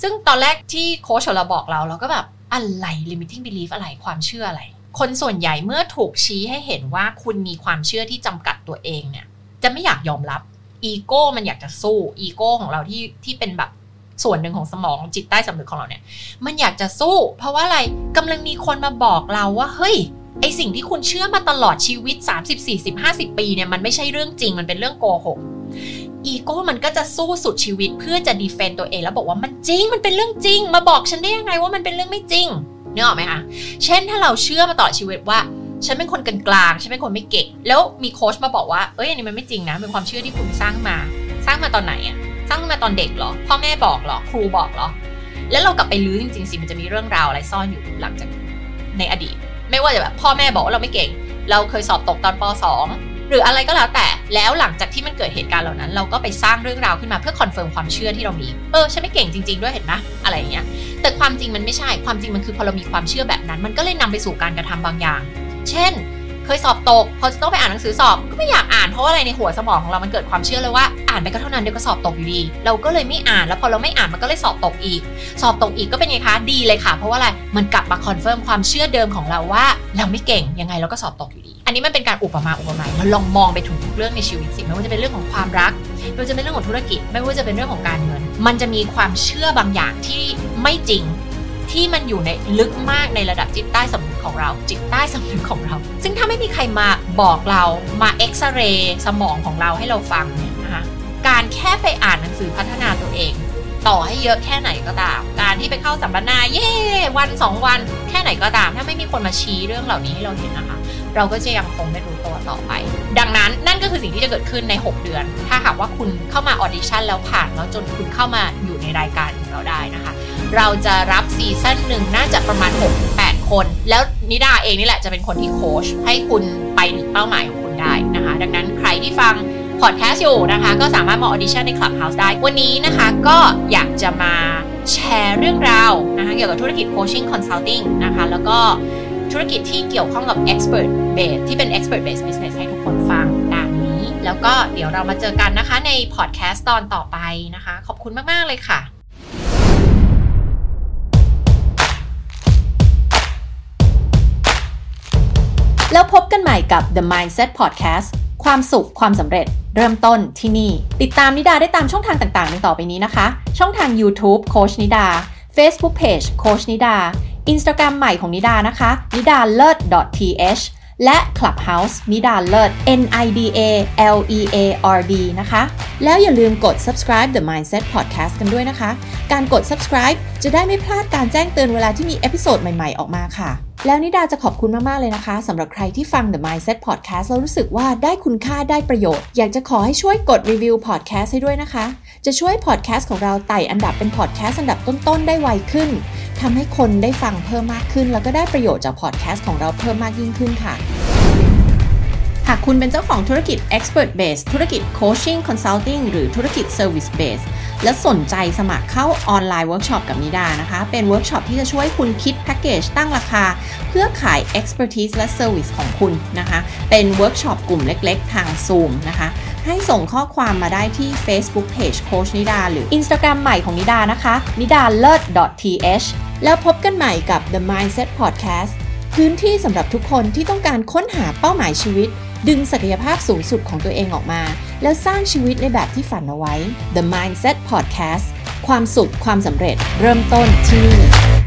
ซึ่งตอนแรกที่โค้ชเราบอกเราเราก็แบบอะไร limiting belief อะไรความเชื่ออะไร คนส่วนใหญ่เมื่อถูกชี้ให้เห็นว่าคุณมีความเชื่อที่จำกัดตัวเองเนี่ยจะไม่อยากยอมรับอีโก้มันอยากจะสู้อีโก้ของเราที่ที่เป็นแบบส่วนหนึ่งของสมองจิตใต้สำนึกของเราเนี่ย มันอยากจะสู้ เพราะว่าอะไรกำลังมีคนมาบอกเราว่าเฮ้ย ไอสิ่งที่คุณเชื่อมาตลอดชีวิต 30 40 50 ปีเนี่ยมันไม่ใช่เรื่องจริงมันเป็นเรื่องโกหกอีโก้มันก็จะสู้สุดชีวิตเพื่อจะดีเฟนต์ตัวเองแล้วบอกว่ามันจริงมันเป็นเรื่องจริง มาบอกฉันได้ยังไงว่ามันเป็นเรื่องไม่จริงนึกออกไหมคะเช่นถ้าเราเชื่อมาตลอดชีวิตว่า ฉันเป็นคนกลางๆฉันเป็นคนไม่เก่งแล้วมีโค้ชมาบอกว่าเอ้ยอันนี้มันไม่จริงนะเป็นความเชื่อที่คุณสร้างมา สร้างมาตอนไหนอะสร้างมาตอนเด็กเหรอพ่อแม่บอกเหรอครูบอกเหรอแล้วเรากลับไปรื้อจริงๆสิมันจะมีเรื่องราวอะไรซ่อนอยู่หลังจากในอดีต ไม่ว่าจะแบบพ่อแม่บอกว่าเราไม่เก่ง เราเคยสอบตกตอนป .2 หรืออะไรก็แล้วแต่แล้วหลังจากที่มันเกิดเหตุการณ์เหล่านั้น เราก็ไปสร้างเรื่องราวขึ้นมาเพื่อ confirm ความเชื่อที่เรามีเออฉันไม่เก่งจริง ๆ ด้วยเห็นไหมอะไรอย่างเงี้ยแต่ความจริงมันไม่ใช่ความจริงมันคือพอเรามีความเชื่อแบบนั้น มันก็เลยนำไปสู่การกระทำบางอย่าง เช่น เคยสอบตกพอจะต้องไปอ่านหนังสือสอบก็ไม่อยากอ่านเพราะว่าอะไรในหัวสมองของเรามันเกิดความเชื่อเลยว่าอ่านไปก็เท่านั้นเดี๋ยวก็สอบตกอยู่ดี เราก็เลยไม่อ่านแล้วพอเราไม่อ่านมันก็เลยสอบตกอีก สอบตกอีกก็เป็นไงคะดีเลยค่ะ เพราะว่าอะไรมันกลับมา confirm ความเชื่อเดิมของเราว่า เราไม่เก่งยังไงเราก็สอบตกอยู่ดี อันนี้มันเป็นการอุปมาอุปไมยมันลองมองไปถึงทุกเรื่องในชีวิตสิไม่ว่าจะเป็นเรื่องของความรักไม่ว่าจะเป็นเรื่องของธุรกิจ ไม่ว่าจะเป็นเรื่องของการเงิน มันจะมีความเชื่อบางอย่างที่ไม่จริง ที่มันอยู่ในลึกมากในระดับจิตใต้สำนึกของเรา จิตใต้สำนึกของเรา ซึ่งถ้าไม่มีใครมาบอกเรามาเอ็กซเรย์สมองของเราให้เราฟังเนี่ยนะคะการแค่ไปอ่านหนังสือพัฒนาตัวเอง ต่อให้เยอะแค่ไหนก็ตาม การที่ไปเข้าสัมมนาแค่วันสองวันแค่ไหนก็ตาม ถ้าไม่มีคนมาชี้เรื่องเหล่านี้ให้เราเห็นนะคะ เราก็จะยังคงไม่รู้ตัวต่อไป ดังนั้นนั่นก็คือสิ่งที่จะเกิดขึ้นใน 6 เดือน ถ้าหากว่าคุณเข้ามา audition แล้วผ่านแล้วจนคุณเข้ามาอยู่ในรายการของเราได้นะคะ เราจะรับ season หนึ่งน่าจะประมาณ 6-8 คน แล้วนิดาเองนี่แหละจะเป็นคนที่โค้ชให้คุณไปถึงเป้าหมายของคุณได้นะคะ ดังนั้นใครที่ฟังพอดแคสต์อยู่นะคะ ก็สามารถมา audition ใน Clubhouse ได้ วันนี้นะคะก็อยากจะมาแชร์เรื่องราวนะคะเกี่ยวกับธุรกิจ coaching consulting นะคะ แล้วก็ธุรกิจที่เกี่ยวข้องกับ expert base ที่เป็น expert base business ให้ทุกคนฟังดังนี้ แล้วก็เดี๋ยวเรามาเจอกันนะคะในพอดแคสต์ตอนต่อไปนะคะ ขอบคุณมาก ๆ เลยค่ะ แล้วพบกันใหม่กับ The Mindset Podcast ความสุขความสำเร็จเริ่มต้นที่นี่ ติดตามนิดาได้ตามช่องทางต่างๆดังต่อไปนี้นะคะ ช่องทาง YouTube โคชนิดา Facebook Page โคชนิดา Instagram ใหม่ของนิดานะคะนิดาเลิศ .th และ Clubhouse นิดาเลิศ N I D A L E A R D นะคะ แล้วอย่าลืมกด subscribe The Mindset Podcast กันด้วยนะคะ การกด subscribe จะได้ไม่พลาดการแจ้งเตือนเวลาที่มี episode ใหม่ ๆ ออกมาค่ะ แล้วนิดาจะขอบคุณมาก ๆ เลยนะคะสำหรับใครที่ฟัง The Mindset Podcast แล้วรู้สึกว่าได้คุณค่าได้ประโยชน์ อยากจะขอให้ช่วยกดรีวิวพอดแคสต์ให้ด้วยนะคะ จะช่วยพอดแคสต์ของเราไต่อันดับเป็นพอดแคสต์อันดับต้น ๆ ได้ไวขึ้นทำให้คนได้ฟังเพิ่มมากขึ้น แล้วก็ได้ประโยชน์จากพอดแคสต์ของเราเพิ่มมากยิ่งขึ้นค่ะ หากคุณเป็นเจ้าของธุรกิจ Expert Base ธุรกิจ Coaching Consulting หรือธุรกิจ Service Base และสนใจสมัครเข้าออนไลน์เวิร์กช็อปกับนิดานะคะ เป็นเวิร์กช็อปที่จะช่วยคุณคิดแพ็กเกจตั้งราคา เพื่อขาย Expertise และ Service ของคุณนะคะ เป็นเวิร์กช็อปกลุ่มเล็กๆ ทาง Zoom นะคะให้ส่งข้อความมาได้ที่ Facebook Page โค้ชนิดา หรือ Instagram ใหม่ของนิดานะคะนิดาเลิศ .th แล้วพบกันใหม่กับ The Mindset Podcast พื้นที่สำหรับทุกคนที่ต้องการค้นหาเป้าหมายชีวิต ดึงศักยภาพสูงสุดของตัวเองออกมา แล้วสร้างชีวิตในแบบที่ฝันเอาไว้ The Mindset Podcast ความสุขความสำเร็จเริ่มต้นที่นี่